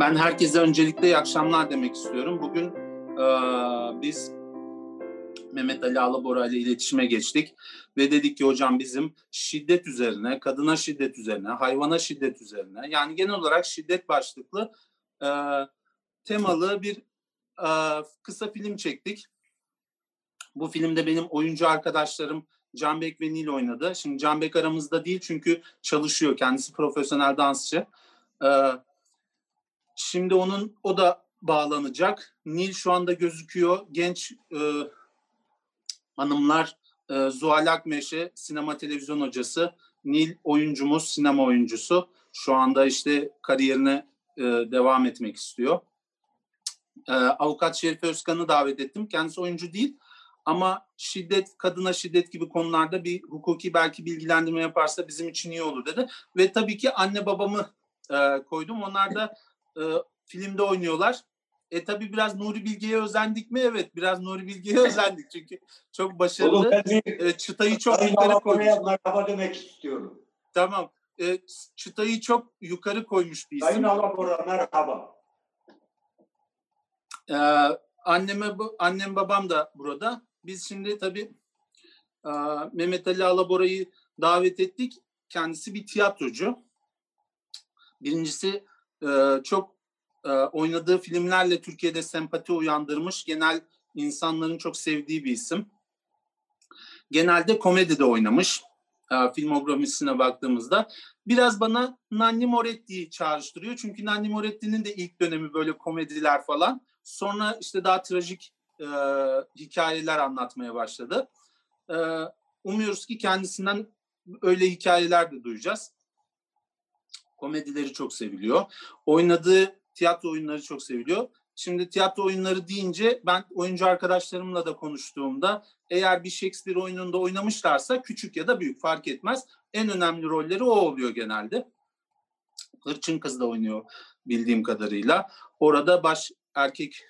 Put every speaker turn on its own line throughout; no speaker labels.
Ben herkese öncelikle iyi akşamlar demek istiyorum. Bugün e, biz Mehmet Ali Alabora ile iletişime geçtik ve dedik ki hocam bizim şiddet üzerine, kadına şiddet üzerine, hayvana şiddet üzerine yani genel olarak şiddet başlıklı e, temalı bir e, kısa film çektik. Bu filmde benim oyuncu arkadaşlarım Canbek ve Nil oynadı. Şimdi Canbek aramızda değil çünkü çalışıyor. Kendisi profesyonel dansçı. Ee, şimdi onun o da bağlanacak. Nil şu anda gözüküyor. Genç e, hanımlar e, Zuhal Akmeşe sinema televizyon hocası. Nil oyuncumuz, sinema oyuncusu. Şu anda işte kariyerine e, devam etmek istiyor. E, Avukat Şerif Özkan'ı davet ettim. Kendisi oyuncu değil ama şiddet, kadına şiddet gibi konularda bir hukuki belki bilgilendirme yaparsa bizim için iyi olur dedi. Ve tabii ki anne babamı e, koydum. Onlar da e, filmde oynuyorlar. E tabii biraz Nuri Bilge'ye özendik mi? Evet biraz Nuri Bilge'ye özendik çünkü çok başarılı. Oğlum, e, çıtayı çok yukarı koymuş.
Merhaba demek istiyorum.
Tamam. E, çıtayı çok yukarı koymuş bir isim.
Sayın Alabora merhaba.
E, anneme, annem babam da burada. Biz şimdi tabii e, Mehmet Ali Alabora'yı davet ettik. Kendisi bir tiyatrocu. Birincisi e, çok e, oynadığı filmlerle Türkiye'de sempati uyandırmış, genel insanların çok sevdiği bir isim. Genelde komedide oynamış e, filmografisine baktığımızda. Biraz bana Nanni Moretti'yi çağrıştırıyor. Çünkü Nanni Moretti'nin de ilk dönemi böyle komediler falan. Sonra işte daha trajik e, hikayeler anlatmaya başladı. E, umuyoruz ki kendisinden öyle hikayeler de duyacağız. Komedileri çok seviliyor. Oynadığı tiyatro oyunları çok seviliyor. Şimdi tiyatro oyunları deyince ben oyuncu arkadaşlarımla da konuştuğumda eğer bir Shakespeare oyununda oynamışlarsa küçük ya da büyük fark etmez. En önemli rolleri o oluyor genelde. Hırçın Kız da oynuyor bildiğim kadarıyla. Orada baş erkek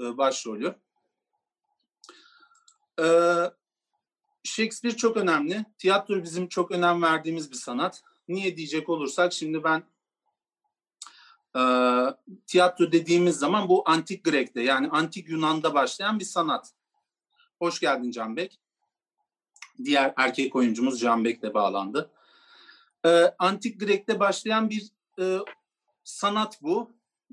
e, başrolü. Ee, Shakespeare çok önemli. Tiyatro bizim çok önem verdiğimiz bir sanat. Niye diyecek olursak şimdi ben e, tiyatro dediğimiz zaman bu antik Grek'te yani antik Yunan'da başlayan bir sanat. Hoş geldin Canbek. Diğer erkek oyuncumuz Canbek de bağlandı. E, antik Grek'te başlayan bir e, sanat bu.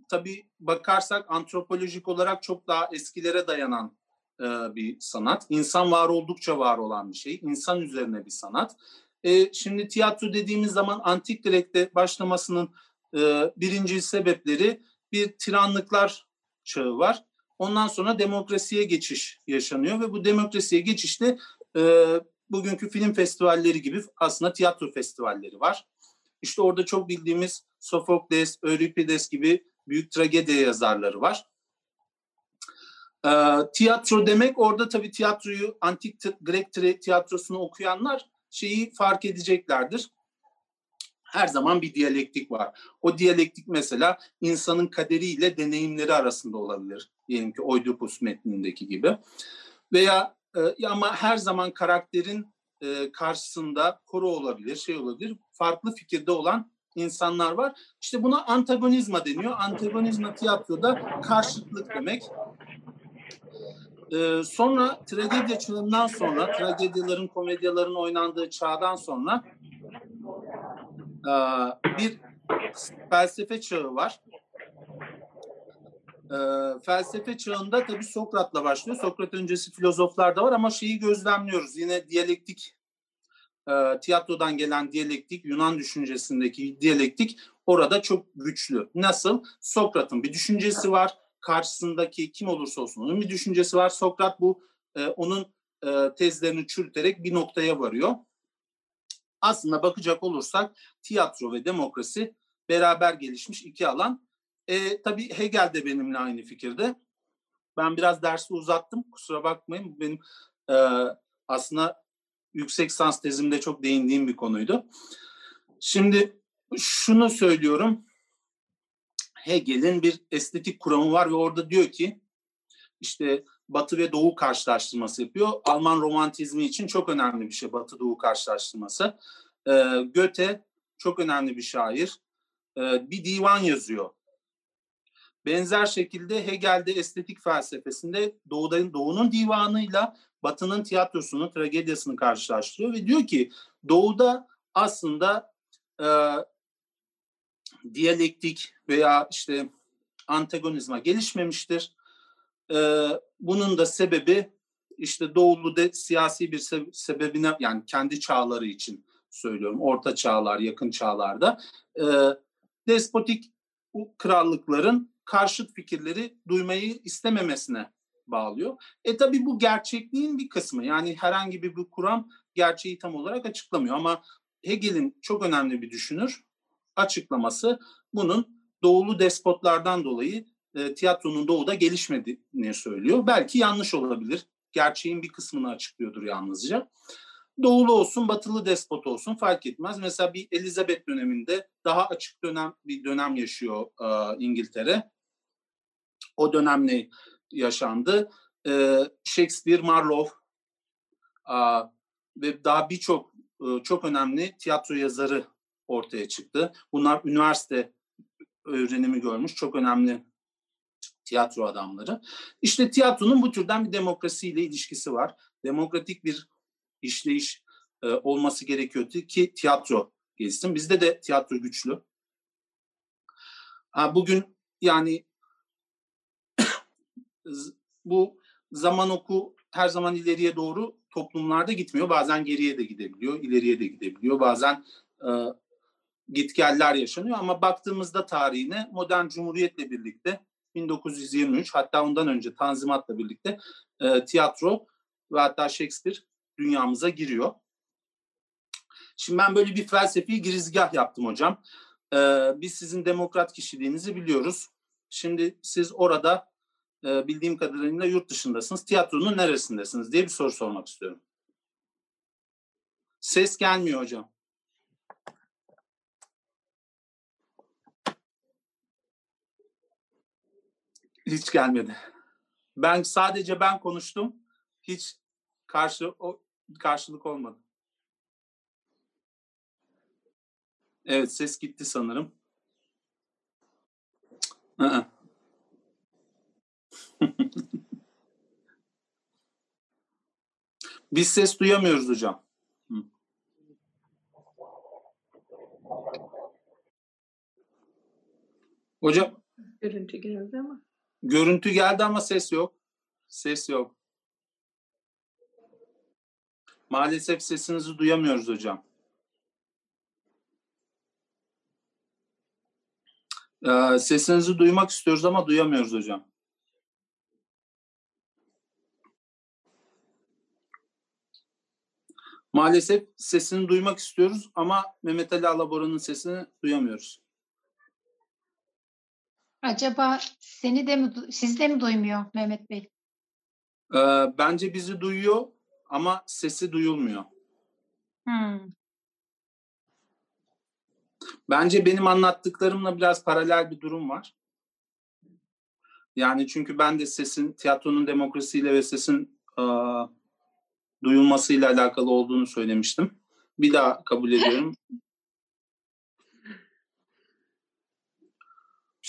Tabii bakarsak antropolojik olarak çok daha eskilere dayanan bir sanat. İnsan var oldukça var olan bir şey. İnsan üzerine bir sanat. E, şimdi tiyatro dediğimiz zaman antik Grek'te başlamasının e, birinci sebepleri bir tiranlıklar çağı var. Ondan sonra demokrasiye geçiş yaşanıyor ve bu demokrasiye geçişte e, bugünkü film festivalleri gibi aslında tiyatro festivalleri var. İşte orada çok bildiğimiz Sofokles, Euripides gibi büyük tragedi yazarları var. E, tiyatro demek orada tabii tiyatroyu antik Grek tiyatrosunu okuyanlar şeyi fark edeceklerdir. Her zaman bir diyalektik var. O diyalektik mesela insanın kaderiyle deneyimleri arasında olabilir. Diyelim ki Oedipus metnindeki gibi. Veya e, ama her zaman karakterin e, karşısında koro olabilir, şey olabilir. Farklı fikirde olan insanlar var. İşte buna antagonizma deniyor. Antagonizma tiyatroda karşıtlık demek. Ee, sonra tragedya çağından sonra, tragedyaların, komedyaların oynandığı çağdan sonra e, bir felsefe çağı var. E, felsefe çağında tabii Sokrat'la başlıyor. Sokrat öncesi filozoflar da var ama şeyi gözlemliyoruz. Yine diyalektik, e, tiyatrodan gelen diyalektik, Yunan düşüncesindeki diyalektik orada çok güçlü. Nasıl? Sokrat'ın bir düşüncesi var karşısındaki kim olursa olsun onun bir düşüncesi var. Sokrat bu e, onun e, tezlerini çürüterek bir noktaya varıyor. Aslında bakacak olursak tiyatro ve demokrasi beraber gelişmiş iki alan. E, tabii Hegel de benimle aynı fikirde. Ben biraz dersi uzattım. Kusura bakmayın. Benim e, aslında yüksek sans tezimde çok değindiğim bir konuydu. Şimdi şunu söylüyorum. Hegel'in bir estetik kuramı var ve orada diyor ki işte Batı ve Doğu karşılaştırması yapıyor. Alman romantizmi için çok önemli bir şey Batı Doğu karşılaştırması. Ee, Goethe çok önemli bir şair. e, bir divan yazıyor. Benzer şekilde Hegel'de estetik felsefesinde Doğu'nun, Doğu'nun divanıyla Batı'nın tiyatrosunu, tragedyasını karşılaştırıyor ve diyor ki Doğu'da aslında e, diyalektik veya işte antagonizma gelişmemiştir. E, bunun da sebebi işte Doğulu de siyasi bir se- sebebine yani kendi çağları için söylüyorum. Orta çağlar, yakın çağlarda e, despotik krallıkların karşıt fikirleri duymayı istememesine bağlıyor. E tabi bu gerçekliğin bir kısmı. Yani herhangi bir, bir kuram gerçeği tam olarak açıklamıyor ama Hegel'in çok önemli bir düşünür açıklaması bunun doğulu despotlardan dolayı e, tiyatronun doğuda gelişmediğini söylüyor. Belki yanlış olabilir. Gerçeğin bir kısmını açıklıyordur yalnızca. Doğulu olsun, batılı despot olsun fark etmez. Mesela bir Elizabeth döneminde daha açık dönem bir dönem yaşıyor e, İngiltere. O dönemle yaşandı. E, Shakespeare, Marlowe e, ve daha birçok e, çok önemli tiyatro yazarı ortaya çıktı. Bunlar üniversite öğrenimi görmüş çok önemli tiyatro adamları. İşte tiyatronun bu türden bir demokrasiyle ilişkisi var. Demokratik bir işleyiş e, olması gerekiyordu ki tiyatro gelsin. Bizde de tiyatro güçlü. Ha, bugün yani bu zaman oku her zaman ileriye doğru toplumlarda gitmiyor. Bazen geriye de gidebiliyor, ileriye de gidebiliyor. Bazen e, gitgeller yaşanıyor ama baktığımızda tarihine modern cumhuriyetle birlikte 1923 hatta ondan önce Tanzimat'la birlikte e, tiyatro ve hatta Shakespeare dünyamıza giriyor. Şimdi ben böyle bir felsefi girizgah yaptım hocam. Ee, biz sizin demokrat kişiliğinizi biliyoruz. Şimdi siz orada e, bildiğim kadarıyla yurt dışındasınız. Tiyatronun neresindesiniz diye bir soru sormak istiyorum. Ses gelmiyor hocam. Hiç gelmedi. Ben sadece ben konuştum. Hiç karşı o karşılık olmadı. Evet ses gitti sanırım. Biz ses duyamıyoruz hocam. Hocam.
Görüntü geldi ama.
Görüntü geldi ama ses yok. Ses yok. Maalesef sesinizi duyamıyoruz hocam. Ee, sesinizi duymak istiyoruz ama duyamıyoruz hocam. Maalesef sesini duymak istiyoruz ama Mehmet Ali Alabora'nın sesini duyamıyoruz.
Acaba seni de mi, siz de mi duymuyor Mehmet Bey?
Ee, bence bizi duyuyor ama sesi duyulmuyor.
Hmm.
Bence benim anlattıklarımla biraz paralel bir durum var. Yani çünkü ben de sesin, tiyatronun demokrasiyle ve sesin e, duyulmasıyla alakalı olduğunu söylemiştim. Bir daha kabul ediyorum.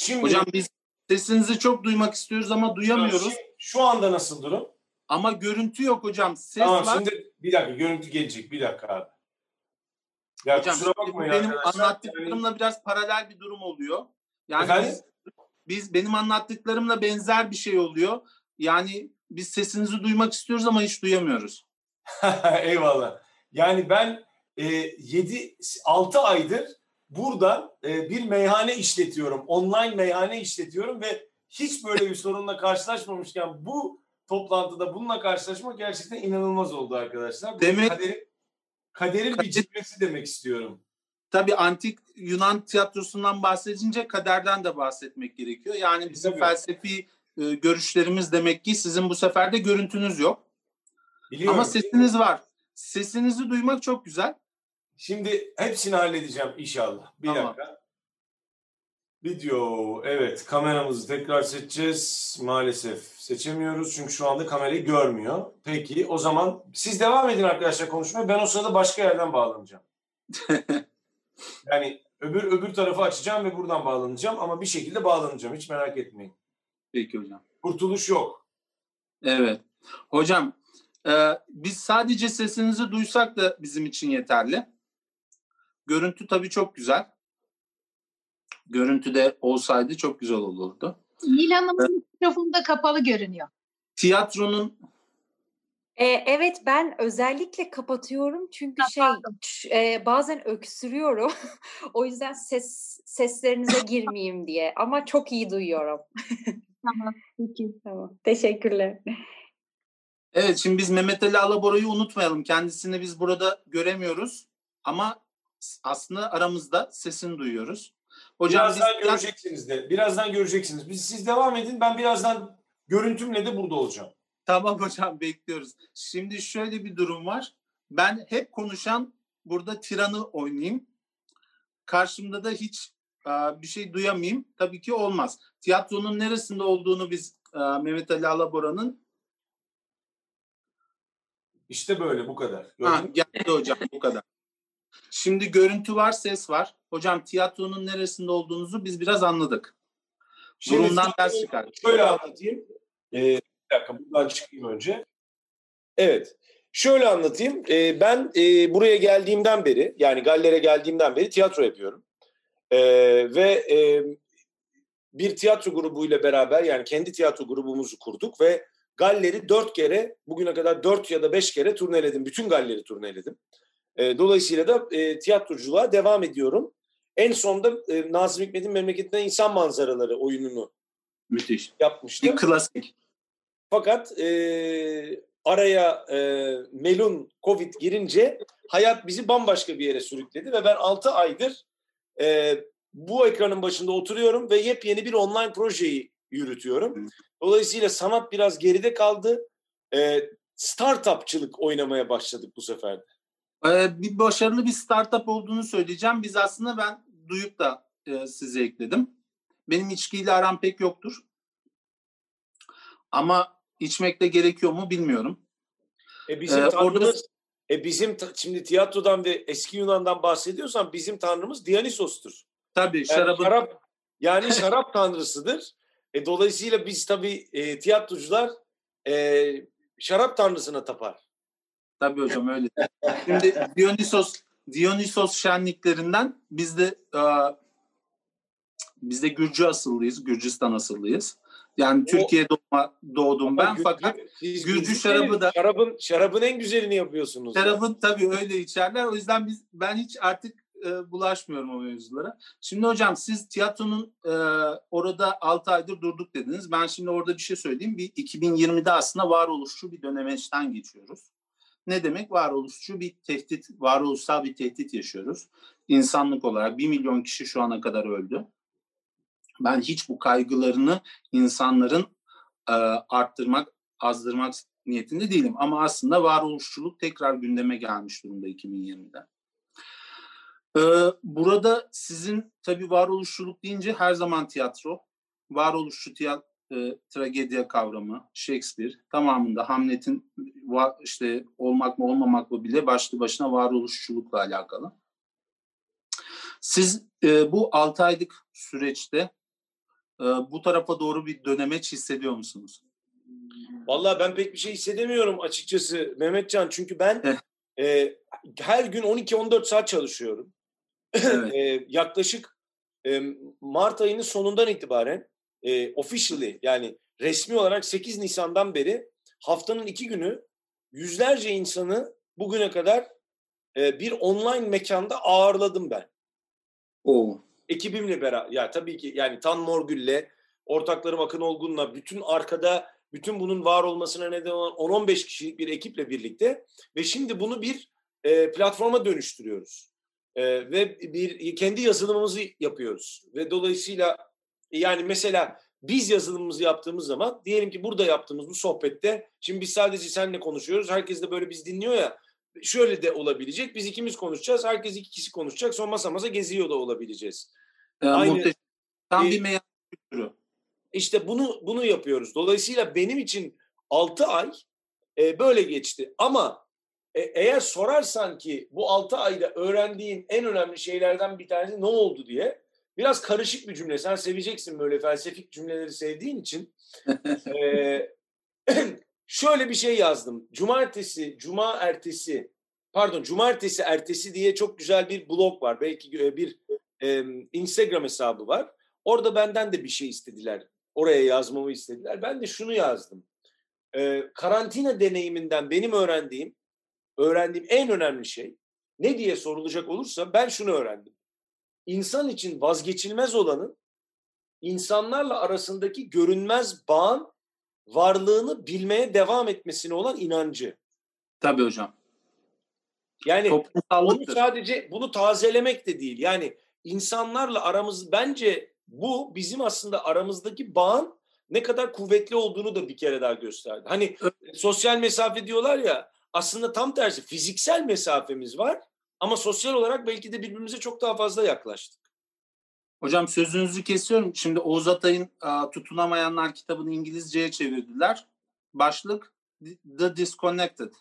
Şimdi, Hocam biz sesinizi çok duymak istiyoruz ama duyamıyoruz.
Şu anda nasıl durum?
Ama görüntü yok hocam. Ses
tamam,
var.
Şimdi bir dakika görüntü gelecek. Bir dakika abi. Ya
hocam,
kusura bakmayın
benim
arkadaşlar.
anlattıklarımla yani... biraz paralel bir durum oluyor. Yani biz, biz benim anlattıklarımla benzer bir şey oluyor. Yani biz sesinizi duymak istiyoruz ama hiç duyamıyoruz.
Eyvallah. Yani ben e, 7 6 aydır burada e, bir meyhane işletiyorum. Online meyhane işletiyorum ve hiç böyle bir sorunla karşılaşmamışken bu toplantıda bununla karşılaşmak gerçekten inanılmaz oldu arkadaşlar.
Demek
kaderin, kaderin bir cilvesi demek istiyorum.
Tabii antik Yunan tiyatrosundan bahsedince kaderden de bahsetmek gerekiyor. Yani bizim Tabii. felsefi e, görüşlerimiz demek ki sizin bu sefer de görüntünüz yok. Biliyorum. Ama sesiniz var. Sesinizi duymak çok güzel.
Şimdi hepsini halledeceğim inşallah. Bir tamam. dakika. Video, evet kameramızı tekrar seçeceğiz. Maalesef seçemiyoruz çünkü şu anda kamerayı görmüyor. Peki o zaman siz devam edin arkadaşlar konuşmaya. Ben o sırada başka yerden bağlanacağım. yani Öbür öbür tarafı açacağım ve buradan bağlanacağım ama bir şekilde bağlanacağım. Hiç merak etmeyin.
Peki hocam.
Kurtuluş yok.
Evet. Hocam e, biz sadece sesinizi duysak da bizim için yeterli. Görüntü tabii çok güzel. Görüntüde olsaydı çok güzel olurdu.
Nil Hanım'ın mikrofonu da kapalı görünüyor.
Tiyatronun
Ee, evet ben özellikle kapatıyorum çünkü şey e, bazen öksürüyorum. o yüzden ses seslerinize girmeyeyim diye ama çok iyi duyuyorum.
Tamam. Peki.
Tamam. Teşekkürler.
Evet şimdi biz Mehmet Ali Alabora'yı unutmayalım. Kendisini biz burada göremiyoruz ama aslında aramızda sesini duyuyoruz. Hocam biz
birazdan göreceksiniz de. Birazdan göreceksiniz. Biz, siz devam edin. Ben birazdan görüntümle de burada olacağım.
Tamam hocam bekliyoruz. Şimdi şöyle bir durum var. Ben hep konuşan burada tiranı oynayayım. Karşımda da hiç e, bir şey duyamayayım. Tabii ki olmaz. Tiyatronun neresinde olduğunu biz e, Mehmet Ali Alabora'nın
İşte böyle bu kadar.
Ha,
Gördün mü?
geldi hocam bu kadar. Şimdi görüntü var, ses var. Hocam tiyatronun neresinde olduğunuzu biz biraz anladık.
Şimdi
Durumdan
size
ders çıkardık.
Şöyle anlatayım. Ee, bir dakika buradan çıkayım önce. Evet. Şöyle anlatayım. Ee, ben e, buraya geldiğimden beri yani Galler'e geldiğimden beri tiyatro yapıyorum. Ee, ve e, bir tiyatro grubuyla beraber yani kendi tiyatro grubumuzu kurduk ve Galler'i dört kere bugüne kadar dört ya da beş kere turneledim. Bütün Galler'i turneledim. Ee, dolayısıyla da e, tiyatroculuğa devam ediyorum. En sonda e, Nazım Hikmet'in Memleketinden İnsan Manzaraları oyununu
Müthiş.
yapmıştım.
Bir klasik.
Fakat e, araya e, Melun Covid girince hayat bizi bambaşka bir yere sürükledi ve ben 6 aydır e, bu ekranın başında oturuyorum ve yepyeni bir online projeyi yürütüyorum. Dolayısıyla sanat biraz geride kaldı. E, startupçılık oynamaya başladık bu sefer. de.
Ee, bir başarılı bir startup olduğunu söyleyeceğim. Biz aslında ben duyup da e, size ekledim. Benim içkiyle aram pek yoktur. Ama içmek de gerekiyor mu bilmiyorum.
E bizim
Ee, orada-
tanrımız e bizim şimdi tiyatrodan ve eski Yunan'dan bahsediyorsan bizim tanrımız Dionysos'tur.
Tabii
Yani
şarabın
şarap yani şarap tanrısıdır. E, dolayısıyla biz tabii e, tiyatrocular e, şarap tanrısına tapar.
Tabii hocam öyle. Şimdi Dionysos Dionysos şenliklerinden biz de e, biz de Gürcü asıllıyız. Gürcistan asıllıyız. Yani
O-
Türkiye doğma, doğdum ben
Gürcü-
fakat Gürcü
Gürcü
şarabı da-
şarabın şarabın en güzelini yapıyorsunuz.
Şarabın tabii öyle içerler. O yüzden biz ben hiç artık e, bulaşmıyorum o mevzulara. Şimdi hocam siz tiyatronun e, orada 6 aydır durduk dediniz. Ben şimdi orada bir şey söyleyeyim. Bir 2020'de aslında varoluşçu bir dönemeçten geçiyoruz. Ne demek varoluşçu bir tehdit, varoluşsal bir tehdit yaşıyoruz. İnsanlık olarak 1 milyon kişi şu ana kadar öldü. Ben hiç bu kaygılarını insanların e, arttırmak, azdırmak niyetinde değilim. Ama aslında varoluşçuluk tekrar gündeme gelmiş durumda 2020'de. Ee, burada sizin tabii varoluşçuluk deyince her zaman tiyatro, varoluşçu tiyatro, tragedya kavramı, Shakespeare tamamında Hamlet'in va- işte olmak mı olmamak mı bile başlı başına varoluşçulukla alakalı. Siz e, bu 6 aylık süreçte e, bu tarafa doğru bir dönemeç hissediyor musunuz?
Vallahi ben pek bir şey hissedemiyorum açıkçası Mehmetcan. Çünkü ben e, her gün 12-14 saat çalışıyorum.
Evet.
E, yaklaşık e, Mart ayının sonundan itibaren e, officially yani resmi olarak 8 Nisan'dan beri haftanın iki günü yüzlerce insanı bugüne kadar e, bir online mekanda ağırladım ben.
O.
Ekibimle beraber ya tabii ki yani Tan Morgül'le ortaklarım Akın Olgun'la bütün arkada bütün bunun var olmasına neden olan 10-15 kişilik bir ekiple birlikte ve şimdi bunu bir e, platforma dönüştürüyoruz. E, ve bir kendi yazılımımızı yapıyoruz ve dolayısıyla yani mesela biz yazılımımızı yaptığımız zaman diyelim ki burada yaptığımız bu sohbette şimdi biz sadece seninle konuşuyoruz. Herkes de böyle biz dinliyor ya. Şöyle de olabilecek. Biz ikimiz konuşacağız. Herkes iki kişi konuşacak. Sonra masa masa geziyor da olabileceğiz.
E,
Aynı-
muhteşem. Tam
E,
bir meydan kültürü.
İşte bunu bunu yapıyoruz. Dolayısıyla benim için 6 ay e, böyle geçti. Ama e, eğer sorarsan ki bu 6 ayda öğrendiğin en önemli şeylerden bir tanesi ne oldu diye biraz karışık bir cümle. Sen seveceksin böyle felsefik cümleleri sevdiğin için. ee, şöyle bir şey yazdım. Cumartesi, cuma ertesi, pardon cumartesi ertesi diye çok güzel bir blog var. Belki bir e, Instagram hesabı var. Orada benden de bir şey istediler. Oraya yazmamı istediler. Ben de şunu yazdım. Ee, karantina deneyiminden benim öğrendiğim, öğrendiğim en önemli şey ne diye sorulacak olursa ben şunu öğrendim. İnsan için vazgeçilmez olanın insanlarla arasındaki görünmez bağın varlığını bilmeye devam etmesine olan inancı.
Tabii hocam.
Yani onu sadece bunu tazelemek de değil. Yani insanlarla aramız bence bu bizim aslında aramızdaki bağın ne kadar kuvvetli olduğunu da bir kere daha gösterdi. Hani sosyal mesafe diyorlar ya aslında tam tersi fiziksel mesafemiz var ama sosyal olarak belki de birbirimize çok daha fazla yaklaştık.
Hocam sözünüzü kesiyorum. Şimdi Oğuz Atay'ın Tutunamayanlar kitabını İngilizceye çevirdiler. Başlık The Disconnected.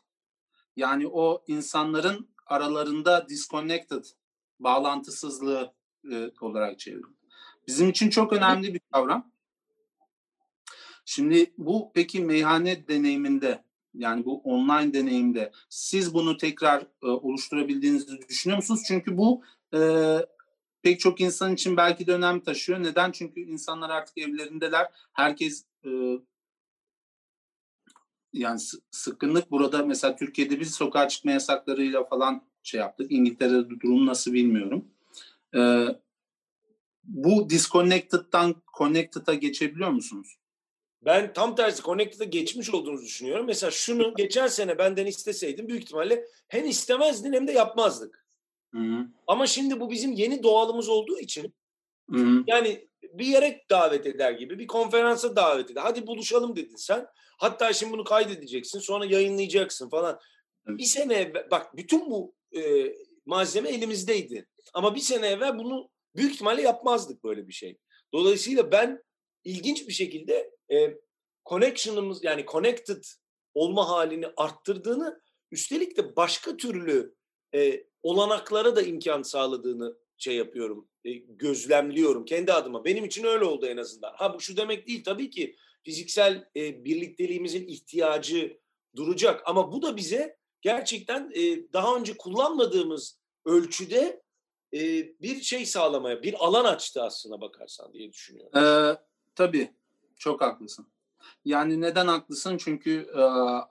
Yani o insanların aralarında disconnected, bağlantısızlığı e, olarak çevrildi. Bizim için çok önemli bir kavram. Şimdi bu peki meyhane deneyiminde yani bu online deneyimde siz bunu tekrar e, oluşturabildiğinizi düşünüyor musunuz? Çünkü bu e, pek çok insan için belki de önem taşıyor. Neden? Çünkü insanlar artık evlerindeler. Herkes e, yani sıkkınlık burada mesela Türkiye'de biz sokağa çıkma yasaklarıyla falan şey yaptık. İngiltere'de durum nasıl bilmiyorum. E, bu disconnected'dan connected'a geçebiliyor musunuz?
Ben tam tersi Connected'a geçmiş olduğunuzu düşünüyorum. Mesela şunu geçen sene benden isteseydim büyük ihtimalle hem istemezdin hem de yapmazdık. Hı-hı. Ama şimdi bu bizim yeni doğalımız olduğu için Hı-hı. yani bir yere davet eder gibi bir konferansa davet eder. Hadi buluşalım dedin sen. Hatta şimdi bunu kaydedeceksin sonra yayınlayacaksın falan. Hı-hı. Bir sene evvel bak bütün bu e, malzeme elimizdeydi. Ama bir sene evvel bunu büyük ihtimalle yapmazdık böyle bir şey. Dolayısıyla ben ilginç bir şekilde e, connection'ımız yani connected olma halini arttırdığını üstelik de başka türlü e, olanaklara da imkan sağladığını şey yapıyorum, e, gözlemliyorum kendi adıma. Benim için öyle oldu en azından. Ha bu şu demek değil tabii ki fiziksel e, birlikteliğimizin ihtiyacı duracak ama bu da bize gerçekten e, daha önce kullanmadığımız ölçüde e, bir şey sağlamaya, bir alan açtı aslına bakarsan diye düşünüyorum.
Ee, tabii, çok haklısın. Yani neden haklısın? Çünkü e,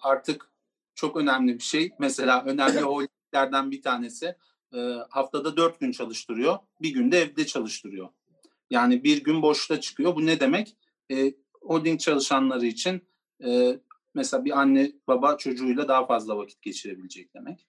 artık çok önemli bir şey. Mesela önemli holdinglerden bir tanesi e, haftada dört gün çalıştırıyor. Bir günde evde çalıştırıyor. Yani bir gün boşta çıkıyor. Bu ne demek? E, holding çalışanları için e, mesela bir anne baba çocuğuyla daha fazla vakit geçirebilecek demek.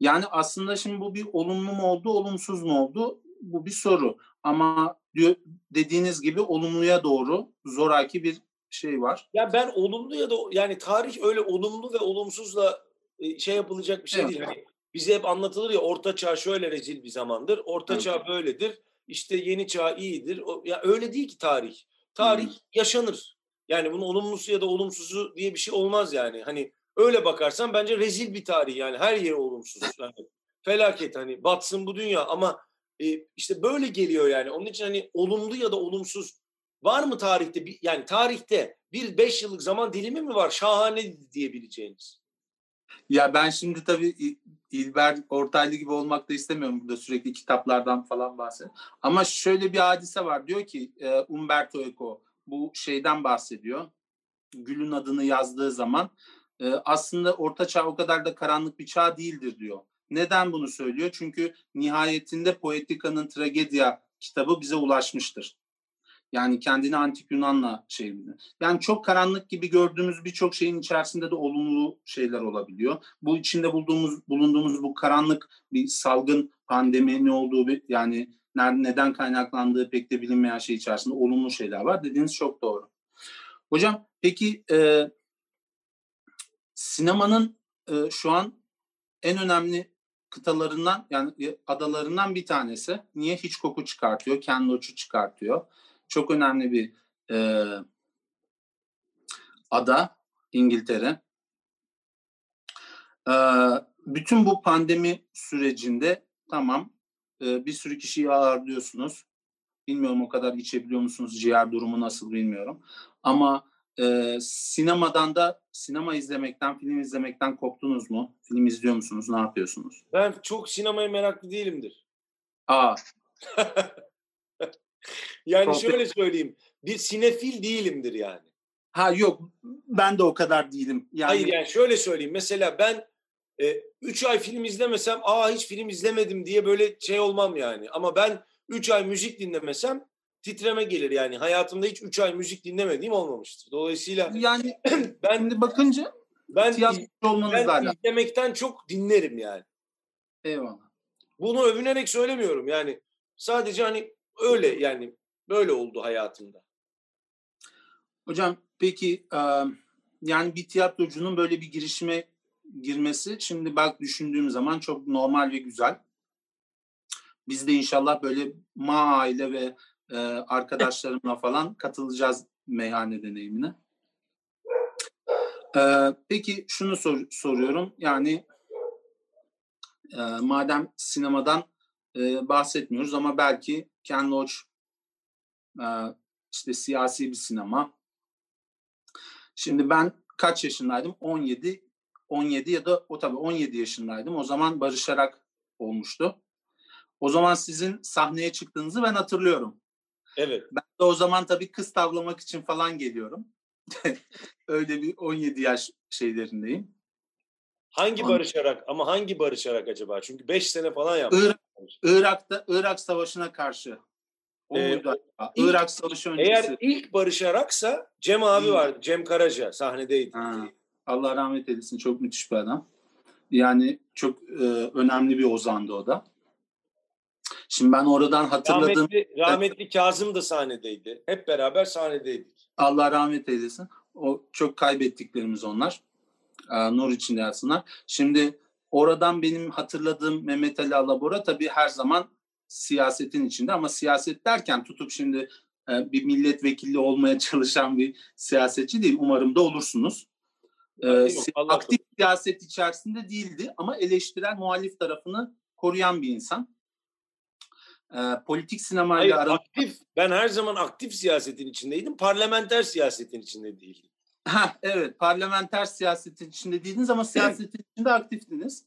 Yani aslında şimdi bu bir olumlu mu oldu, olumsuz mu oldu? Bu bir soru. Ama diyor dediğiniz gibi olumluya doğru zoraki bir şey var.
Ya ben olumlu ya da yani tarih öyle olumlu ve olumsuzla e, şey yapılacak bir şey evet. değil. Yani bize hep anlatılır ya orta çağ şöyle rezil bir zamandır. Orta evet. çağ böyledir. İşte yeni çağ iyidir. O, ya öyle değil ki tarih. Tarih hmm. yaşanır. Yani bunun olumlusu ya da olumsuzu diye bir şey olmaz yani. Hani öyle bakarsan bence rezil bir tarih yani her yeri olumsuz. Yani felaket hani batsın bu dünya ama e, işte böyle geliyor yani. Onun için hani olumlu ya da olumsuz var mı tarihte? Bir, yani tarihte bir beş yıllık zaman dilimi mi var şahane diyebileceğiniz?
Ya ben şimdi tabii İlber Ortaylı gibi olmak da istemiyorum burada sürekli kitaplardan falan bahsediyorum. Ama şöyle bir hadise var. Diyor ki Umberto Eco bu şeyden bahsediyor. Gül'ün adını yazdığı zaman aslında Orta Çağ o kadar da karanlık bir çağ değildir diyor. Neden bunu söylüyor? Çünkü nihayetinde Poetika'nın Tragedya kitabı bize ulaşmıştır. Yani kendini antik Yunan'la şey Yani çok karanlık gibi gördüğümüz birçok şeyin içerisinde de olumlu şeyler olabiliyor. Bu içinde bulduğumuz bulunduğumuz bu karanlık bir salgın pandemi ne olduğu bir, yani neden kaynaklandığı pek de bilinmeyen şey içerisinde olumlu şeyler var. Dediğiniz çok doğru. Hocam peki e, sinemanın e, şu an en önemli kıtalarından yani adalarından bir tanesi. Niye hiç koku çıkartıyor? Ken Loach'u çıkartıyor. Çok önemli bir e, ada İngiltere. Ee, bütün bu pandemi sürecinde tamam e, bir sürü kişiyi ağırlıyorsunuz. Bilmiyorum o kadar içebiliyor musunuz? Ciğer durumu nasıl bilmiyorum. Ama e, sinemadan da sinema izlemekten, film izlemekten koptunuz mu? Film izliyor musunuz? Ne yapıyorsunuz?
Ben çok sinemaya meraklı değilimdir.
Aa,
Yani
Sohbet-
şöyle söyleyeyim. Bir sinefil değilimdir yani.
ha yok ben de o kadar değilim. Yani,
Hayır yani şöyle söyleyeyim. Mesela ben 3 ay film izlemesem aa hiç film izlemedim diye böyle şey olmam yani. Ama ben 3 ay müzik dinlemesem titreme gelir yani. Hayatımda hiç 3 ay müzik dinlemediğim olmamıştır. Dolayısıyla
yani
ben
şimdi bakınca
ben,
olmanızla
ben
alakalı.
izlemekten çok dinlerim yani.
Eyvallah.
Bunu övünerek söylemiyorum yani. Sadece hani öyle yani böyle oldu hayatımda.
Hocam peki yani bir tiyatrocunun böyle bir girişime girmesi şimdi bak düşündüğüm zaman çok normal ve güzel. Biz de inşallah böyle ma aile ve e, arkadaşlarımla falan katılacağız meyhane deneyimine. E, peki şunu sor- soruyorum yani e, madem sinemadan e, bahsetmiyoruz ama belki Ken Loach e, işte siyasi bir sinema. Şimdi ben kaç yaşındaydım? 17 17 ya da o tabii 17 yaşındaydım. O zaman barışarak olmuştu. O zaman sizin sahneye çıktığınızı ben hatırlıyorum.
Evet.
Ben de o zaman tabii kız tavlamak için falan geliyorum. Öyle bir 17 yaş şeylerindeyim.
Hangi
Anladım.
barışarak ama hangi barışarak acaba? Çünkü 5 sene falan yaptı.
Irak, Irak'ta Irak Savaşı'na karşı. O
Ee,
muydu acaba?
ilk-
Irak Savaşı öncesi.
Eğer ilk barışaraksa Cem abi
İyi.
vardı. Cem Karaca sahnedeydi.
Ha, Allah rahmet eylesin. Çok müthiş bir adam. Yani çok e, önemli bir ozandı o da. Şimdi ben oradan hatırladığım
Rahmetli, rahmetli Kazım da sahnedeydi. Hep beraber sahnedeydik.
Allah rahmet eylesin. O çok kaybettiklerimiz onlar. Ee, nur içinde yatsınlar. Şimdi oradan benim hatırladığım Mehmet Ali Alabora tabii her zaman siyasetin içinde ama siyaset derken tutup şimdi e, bir milletvekili olmaya çalışan bir siyasetçi değil. Umarım da olursunuz. Ee,
Yok,
aktif siyaset içerisinde değildi ama eleştirel muhalif tarafını koruyan bir insan. Ee, politik
Hayır,
sinemayla aranın
aktif. Ben her zaman aktif siyasetin içindeydim. Parlamenter siyasetin içinde değildim.
Ha evet parlamenter siyasetin içinde değildiniz ama siyasetin içinde aktiftiniz.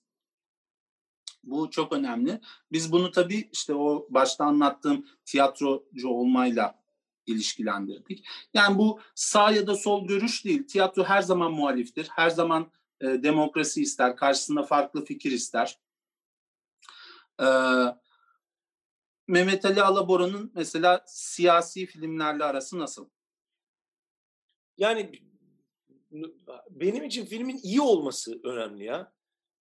Bu çok önemli. Biz bunu tabii işte o başta anlattığım tiyatrocu olmayla ilişkilendirdik. Yani bu sağ ya da sol görüş değil. Tiyatro her zaman muhaliftir. Her zaman e, demokrasi ister. Karşısında farklı fikir ister. Ee, Mehmet Ali Alabora'nın mesela siyasi filmlerle arası nasıl?
Yani benim için filmin iyi olması önemli ya.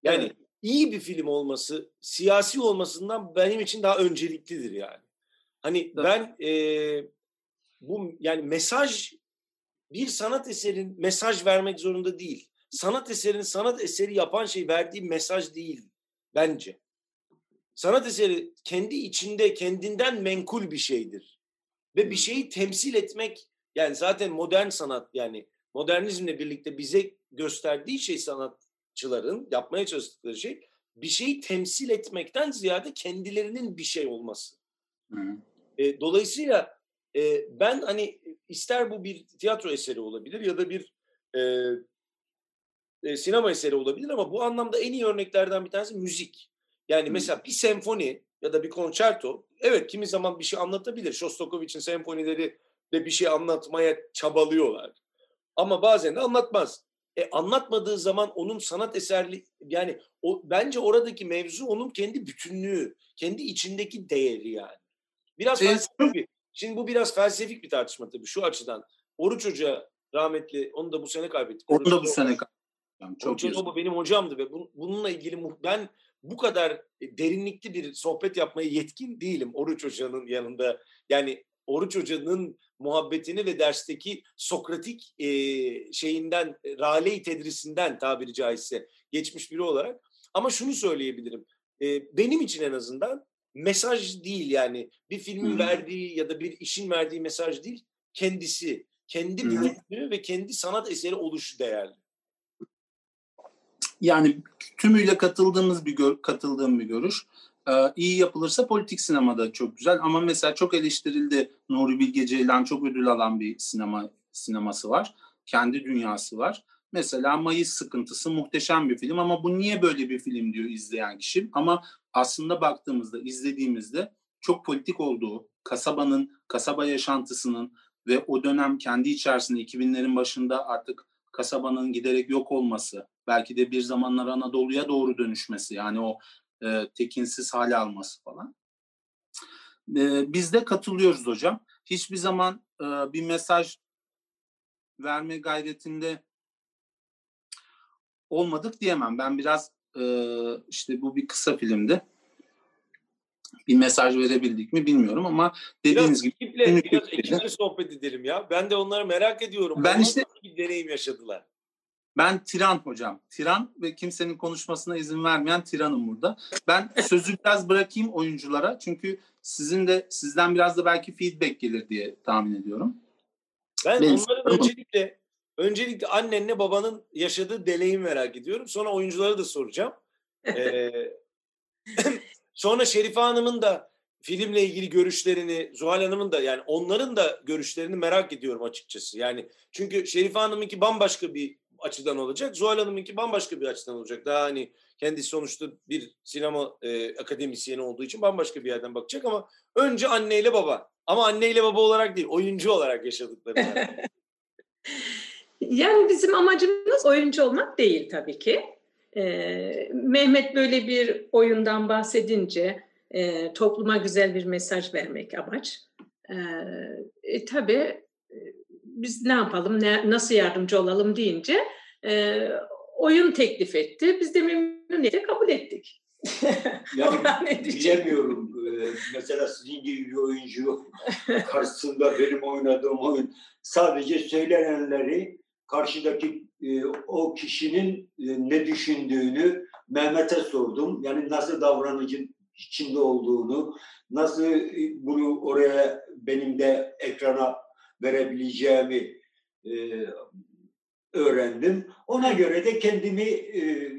Yani
Evet.
iyi bir film olması, siyasi olmasından benim için daha önceliklidir yani. Hani
Tabii.
ben e, bu yani mesaj bir sanat eserin mesaj vermek zorunda değil. Sanat eserini sanat eseri yapan şey verdiği mesaj değil bence. Sanat eseri kendi içinde kendinden menkul bir şeydir. Ve bir şeyi temsil etmek yani zaten modern sanat yani modernizmle birlikte bize gösterdiği şey sanatçıların yapmaya çalıştıkları şey bir şeyi temsil etmekten ziyade kendilerinin bir şey olması.
Hı.
E, dolayısıyla e, ben hani ister bu bir tiyatro eseri olabilir ya da bir e, e, sinema eseri olabilir ama bu anlamda en iyi örneklerden bir tanesi müzik. Yani mesela bir senfoni ya da bir konçerto evet kimi zaman bir şey anlatabilir. Shostakovich'in senfonileri de bir şey anlatmaya çabalıyorlar. Ama bazen de anlatmaz. E, anlatmadığı zaman onun sanat eserli yani o bence oradaki mevzu onun kendi bütünlüğü, kendi içindeki değeri yani. Biraz
E,
felsefik bir. Şimdi bu biraz felsefik bir tartışma tabii şu açıdan. Oruç Hoca rahmetli onu da bu sene kaybettik.
Onu da bu sene kaybettim. Çok
Oruç Hoca benim hocamdı ve bu- bununla ilgili ben bu kadar e, derinlikli bir sohbet yapmaya yetkin değilim Oruç Hoca'nın yanında. Yani Oruç Hoca'nın muhabbetini ve dersteki Sokratik e, şeyinden, e, Rale-i Tedrisinden tabiri caizse geçmiş biri olarak. Ama şunu söyleyebilirim. E, benim için en azından mesaj değil yani bir filmin
Hı.
verdiği ya da bir işin verdiği mesaj değil, kendisi, kendi bütünlüğü ve kendi sanat eseri oluşu değerli.
Yani tümüyle katıldığımız bir gör, katıldığım bir görüş. Ee, iyi yapılırsa politik sinemada çok güzel ama mesela çok eleştirildi Nuri Bilge Ceylan çok ödül alan bir sinema sineması var. Kendi dünyası var. Mesela Mayıs Sıkıntısı muhteşem bir film ama bu niye böyle bir film diyor izleyen kişi. Ama aslında baktığımızda, izlediğimizde çok politik olduğu, kasabanın, kasaba yaşantısının ve o dönem kendi içerisinde 2000'lerin başında artık kasabanın giderek yok olması, belki de bir zamanlar Anadolu'ya doğru dönüşmesi yani o e, tekinsiz hale alması falan. E, biz de katılıyoruz hocam. Hiçbir zaman e, bir mesaj verme gayretinde olmadık diyemem. Ben biraz e, işte bu bir kısa filmdi. Bir mesaj verebildik mi bilmiyorum ama dediğiniz
biraz
gibi
ekiple, biraz ekiple sohbet edelim ya. Ben de onları merak ediyorum.
Ben
Onlar
işte
bir deneyim yaşadılar.
Ben tiran hocam. Tiran ve kimsenin konuşmasına izin vermeyen tiranım burada. Ben sözü biraz bırakayım oyunculara. Çünkü sizin de sizden biraz da belki feedback gelir diye tahmin ediyorum.
Ben
Benim
onların öncelikle öncelikle annenle babanın yaşadığı deneyim merak ediyorum. Sonra oyunculara da soracağım. Ee, sonra Şerife Hanım'ın da filmle ilgili görüşlerini, Zuhal Hanım'ın da yani onların da görüşlerini merak ediyorum açıkçası. Yani çünkü Şerife Hanım'ınki bambaşka bir açıdan olacak. Zuhal Hanım'ınki bambaşka bir açıdan olacak. Daha hani kendisi sonuçta bir sinema e, akademisyeni olduğu için bambaşka bir yerden bakacak ama önce anneyle baba. Ama anneyle baba olarak değil, oyuncu olarak yaşadıkları.
Yani bizim amacımız oyuncu olmak değil tabii ki. Ee, Mehmet böyle bir oyundan bahsedince e, topluma güzel bir mesaj vermek amaç. Ee, e, tabii e, biz ne yapalım, ne, nasıl yardımcı olalım deyince e, oyun teklif etti. Biz de memnuniyetle kabul ettik.
Yani bilemiyorum. Ee, mesela sizin gibi bir oyuncu karşısında benim oynadığım oyun sadece söylenenleri karşıdaki e, o kişinin e, ne düşündüğünü Mehmet'e sordum. Yani nasıl davranıcı içinde olduğunu, nasıl e, bunu oraya benim de ekrana verebileceğimi e, öğrendim. Ona göre de kendimi e,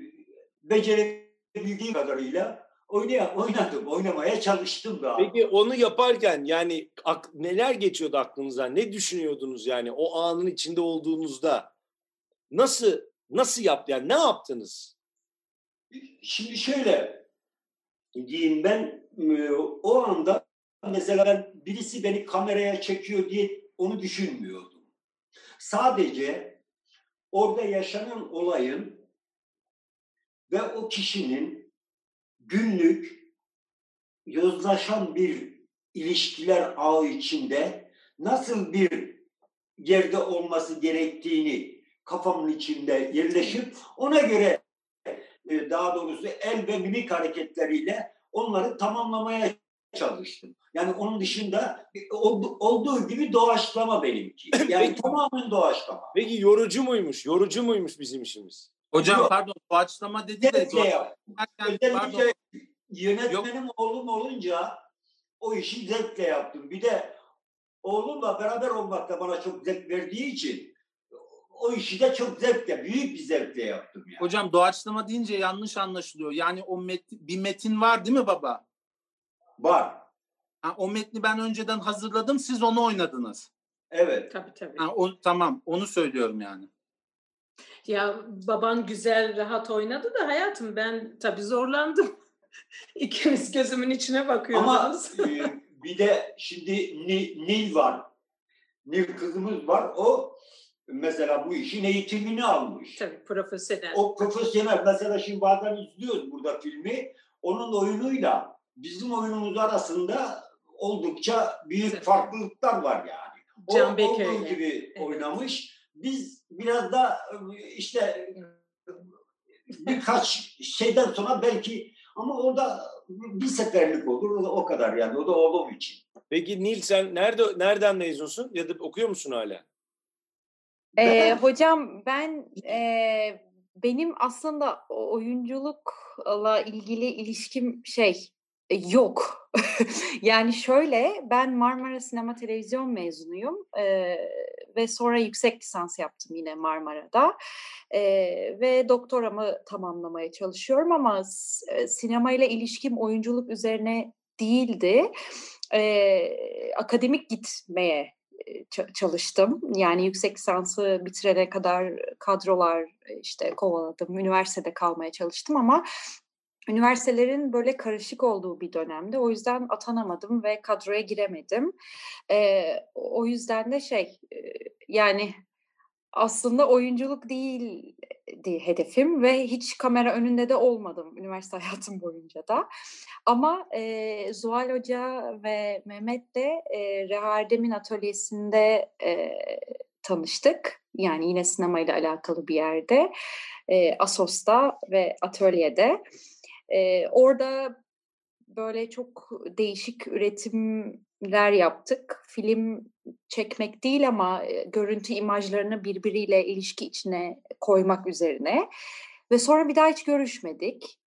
becerebildiğim kadarıyla oynadım, oynamaya çalıştım da.
Peki onu yaparken yani neler geçiyordu aklınızdan? Ne düşünüyordunuz yani o anın içinde olduğunuzda? Nasıl nasıl yaptı yani ne yaptınız?
Şimdi şöyle diyeyim ben e, o anda mesela ben birisi beni kameraya çekiyor diye onu düşünmüyordum. Sadece orada yaşanan olayın ve o kişinin günlük yozlaşan bir ilişkiler ağı içinde nasıl bir yerde olması gerektiğini kafamın içinde yerleşip ona göre e, daha doğrusu el ve mimik hareketleriyle onları tamamlamaya çalıştım. Yani onun dışında oldu- olduğu gibi doğaçlama benimki. Yani
Peki.
tamamen doğaçlama.
Peki yorucu muymuş? Yorucu muymuş bizim işimiz?
Hocam
Yok.
pardon doğaçlama dedi de pardon,
Özellikle yönetmenim oğlum olunca o işi zevkle yaptım. Bir de oğlumla beraber olmak da bana çok zevk verdiği için o işi de çok zevkle, büyük bir zevkle yaptım yani.
hocam doğaçlama deyince yanlış anlaşılıyor. Yani o met, bir metin var değil mi baba?
Var.
Ha, o metni ben önceden hazırladım siz onu oynadınız.
Evet.
Tabii tabii.
Ha, o, tamam onu söylüyorum yani.
Ya baban güzel, rahat oynadı da hayatım ben tabii zorlandım. İkimiz gözümün içine
Ama
bakıyordunuz.
e, bir de şimdi Ni- Nil var. Nil kızımız var. O mesela bu işin eğitimini almış.
tabii profesyonel.
O profesyonel mesela şimdi bazen izliyoruz burada filmi. Onun oyunuyla bizim oyunumuz arasında oldukça büyük
Tabii.
farklılıklar var yani. O
Can
olduğu gibi
Evet.
oynamış. Biz biraz da işte birkaç şeyden sonra belki ama o da bir seferlik olur. O kadar yani. O da oğlum için.
Peki Nil sen nerede nereden mezunsun ya da okuyor musun hala?
Ee, hocam ben e, benim aslında oyunculukla ilgili ilişkim şey e, yok. yani şöyle ben Marmara Sinema Televizyon mezunuyum. Ee, ve sonra yüksek lisans yaptım yine Marmara'da e, ve doktoramı tamamlamaya çalışıyorum ama sinemayla ilişkim oyunculuk üzerine değildi. E, akademik gitmeye çalıştım. Yani yüksek lisansı bitirene kadar kadrolar işte kovaladım. Üniversitede kalmaya çalıştım ama üniversitelerin böyle karışık olduğu bir dönemde. O yüzden atanamadım ve kadroya giremedim. Ee, o yüzden de şey yani aslında oyunculuk değildi hedefim ve hiç kamera önünde de olmadım üniversite hayatım boyunca da. Ama e, Zuhal Hoca ve Mehmet de e, Rehardem'in atölyesinde e, tanıştık. Yani yine sinemayla alakalı bir yerde. E, Asos'ta ve atölyede. E, orada böyle çok değişik üretimler yaptık. Film çekmek değil ama görüntü imajlarını birbiriyle ilişki içine koymak üzerine. Ve sonra bir daha hiç görüşmedik.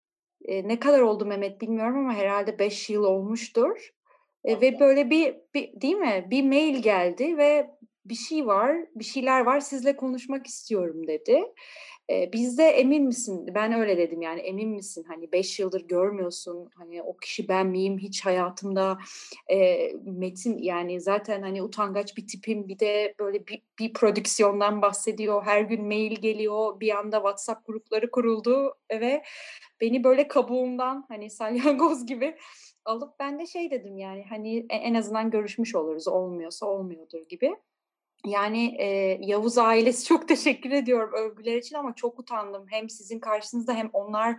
E, ne kadar oldu Mehmet bilmiyorum ama herhalde beş yıl olmuştur. E, ve böyle bir, bir değil mi? Bir mail geldi ve bir şey var, bir şeyler var sizle konuşmak istiyorum dedi. E, biz de emin misin? Ben öyle dedim yani emin misin? Hani beş yıldır görmüyorsun. Hani o kişi ben miyim? Hiç hayatımda e, Metin yani zaten hani utangaç bir tipim. Bir de böyle bir, bir prodüksiyondan bahsediyor. Her gün mail geliyor. Bir anda WhatsApp grupları kuruldu ve beni böyle kabuğumdan hani salyangoz gibi alıp ben de şey dedim yani hani en azından görüşmüş oluruz. Olmuyorsa olmuyordur gibi. Yani e, Yavuz ailesi çok teşekkür ediyorum övgüler için ama çok utandım. Hem sizin karşınızda hem onlar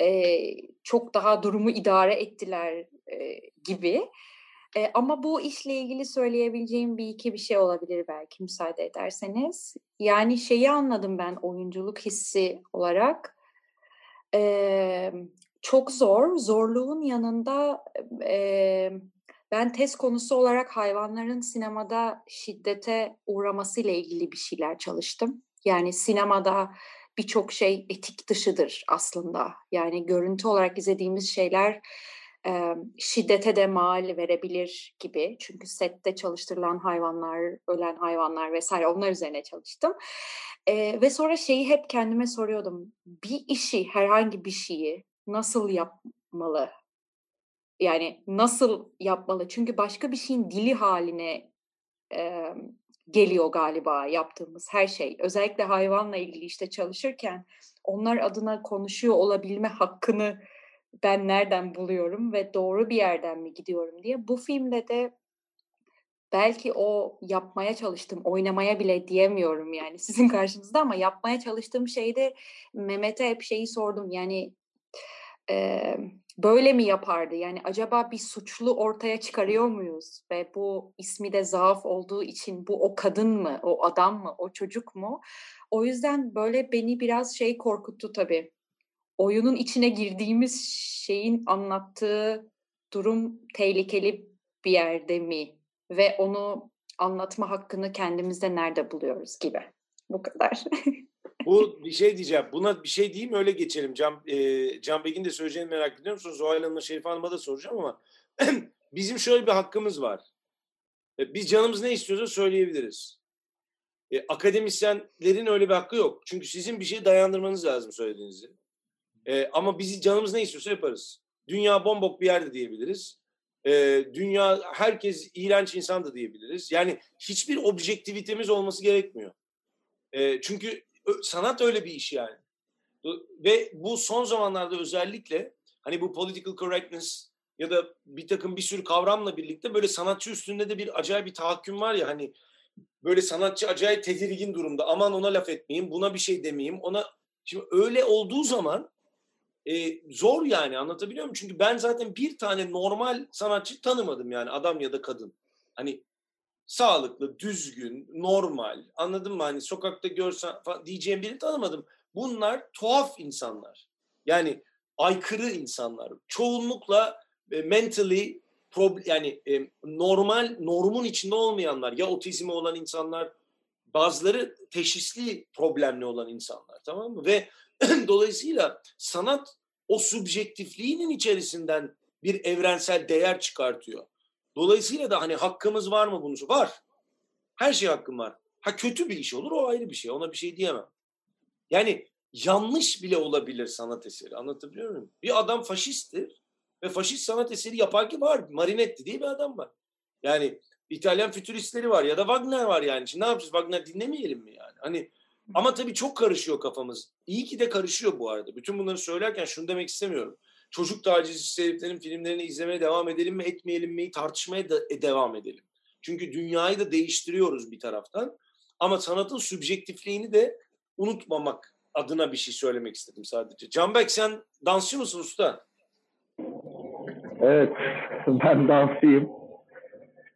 e, çok daha durumu idare ettiler e, gibi. E, ama bu işle ilgili söyleyebileceğim bir iki bir şey olabilir belki müsaade ederseniz. Yani şeyi anladım ben oyunculuk hissi olarak. E, çok zor, zorluğun yanında... E, ben test konusu olarak hayvanların sinemada şiddete uğraması ile ilgili bir şeyler çalıştım. Yani sinemada birçok şey etik dışıdır aslında. Yani görüntü olarak izlediğimiz şeyler e, şiddete de mal verebilir gibi. Çünkü sette çalıştırılan hayvanlar, ölen hayvanlar vesaire onlar üzerine çalıştım. E, ve sonra şeyi hep kendime soruyordum. Bir işi, herhangi bir şeyi nasıl yapmalı yani nasıl yapmalı? Çünkü başka bir şeyin dili haline e, geliyor galiba yaptığımız her şey. Özellikle hayvanla ilgili işte çalışırken onlar adına konuşuyor olabilme hakkını ben nereden buluyorum ve doğru bir yerden mi gidiyorum diye. Bu filmde de belki o yapmaya çalıştım, oynamaya bile diyemiyorum yani sizin karşınızda ama yapmaya çalıştığım şeyde Mehmet'e hep şeyi sordum. Yani e, böyle mi yapardı? Yani acaba bir suçlu ortaya çıkarıyor muyuz? Ve bu ismi de zaaf olduğu için bu o kadın mı, o adam mı, o çocuk mu? O yüzden böyle beni biraz şey korkuttu tabii. Oyunun içine girdiğimiz şeyin anlattığı durum tehlikeli bir yerde mi? Ve onu anlatma hakkını kendimizde nerede buluyoruz gibi. Bu kadar.
Bu bir şey diyeceğim. Buna bir şey diyeyim öyle geçelim. Can, e, Can Begin de söyleyeceğini merak ediyorum. Sonra Zuhal Hanım'a Şerif Hanım'a da soracağım ama bizim şöyle bir hakkımız var. E, biz canımız ne istiyorsa söyleyebiliriz. E, akademisyenlerin öyle bir hakkı yok. Çünkü sizin bir şey dayandırmanız lazım söylediğinizi. E, ama bizi canımız ne istiyorsa yaparız. Dünya bombok bir yerde diyebiliriz. E, dünya herkes iğrenç insan da diyebiliriz. Yani hiçbir objektivitemiz olması gerekmiyor. E, çünkü sanat öyle bir iş yani. Ve bu son zamanlarda özellikle hani bu political correctness ya da bir takım bir sürü kavramla birlikte böyle sanatçı üstünde de bir acayip bir tahakküm var ya hani böyle sanatçı acayip tedirgin durumda. Aman ona laf etmeyeyim, buna bir şey demeyeyim. Ona şimdi öyle olduğu zaman e, zor yani anlatabiliyor muyum? Çünkü ben zaten bir tane normal sanatçı tanımadım yani adam ya da kadın. Hani sağlıklı, düzgün, normal, anladın mı? Hani sokakta görsen diyeceğim birini tanımadım. Bunlar tuhaf insanlar. Yani aykırı insanlar. Çoğunlukla e, mentally problem, yani e, normal normun içinde olmayanlar ya otizmi olan insanlar bazıları teşhisli problemli olan insanlar tamam mı? Ve dolayısıyla sanat o subjektifliğinin içerisinden bir evrensel değer çıkartıyor. Dolayısıyla da hani hakkımız var mı bunu? Var. Her şey hakkım var. Ha kötü bir iş olur o ayrı bir şey. Ona bir şey diyemem. Yani yanlış bile olabilir sanat eseri. Anlatabiliyor muyum? Bir adam faşisttir ve faşist sanat eseri yapan ki var. Marinetti diye bir adam var. Yani İtalyan fütüristleri var ya da Wagner var yani. Şimdi ne yapacağız? Wagner dinlemeyelim mi yani? Hani ama tabii çok karışıyor kafamız. İyi ki de karışıyor bu arada. Bütün bunları söylerken şunu demek istemiyorum. Çocuk tacizi heriflerin filmlerini izlemeye devam edelim mi etmeyelim mi tartışmaya da e, devam edelim. Çünkü dünyayı da değiştiriyoruz bir taraftan. Ama sanatın sübjektifliğini de unutmamak adına bir şey söylemek istedim sadece. Canbek sen dansçı mısın usta?
Evet, ben dansçıyım.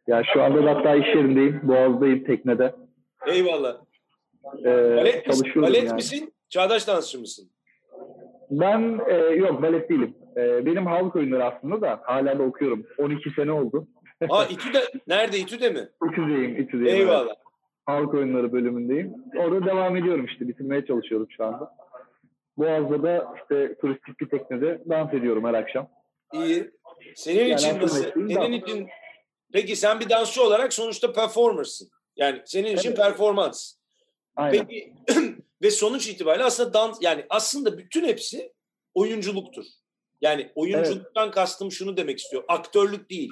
Ya şu anda da hatta iş yerindeyim, Boğaz'dayım teknede.
Eyvallah.
Ee,
Balet, misin, balet
yani.
misin? Çağdaş dansçı mısın?
Ben e, yok balet değilim. E, benim halk oyunları aslında da hala da okuyorum. 12 sene oldu.
Ha İTÜ'de. Nerede İTÜ'de mi?
İTÜ'deyim, İTÜ'deyim. evet.
Eyvallah.
Halk oyunları bölümündeyim. Orada devam ediyorum işte. Bitirmeye çalışıyorum şu anda. Boğaz'da da işte turistik bir teknede dans ediyorum her akşam.
İyi. Senin
Yani
için
asıl
nasıl? Senin
dans.
için Peki sen bir dansçı olarak sonuçta performersın. Yani senin için
Evet.
performans.
Aynen.
Peki ve sonuç itibariyle aslında dans yani aslında bütün hepsi oyunculuktur. Yani oyunculuktan kastım şunu demek istiyor. Aktörlük değil.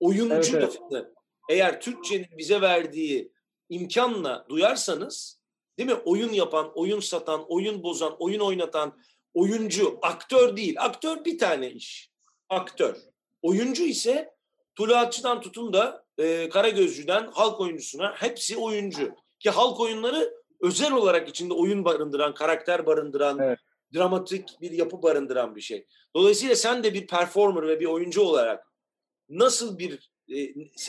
Oyuncu
Evet, evet.
eğer Türkçenin bize verdiği imkanla duyarsanız değil mi? Oyun yapan, oyun satan, oyun bozan, oyun oynatan oyuncu, aktör değil. Aktör bir tane iş. Aktör. Oyuncu ise Tuluatçı'dan tutun da e, Karagözcü'den halk oyuncusuna hepsi oyuncu. Ki halk oyunları özel olarak içinde oyun barındıran, karakter barındıran,
Evet.
Dramatik bir yapı barındıran bir şey. Dolayısıyla sen de bir performer ve bir oyuncu olarak nasıl bir e,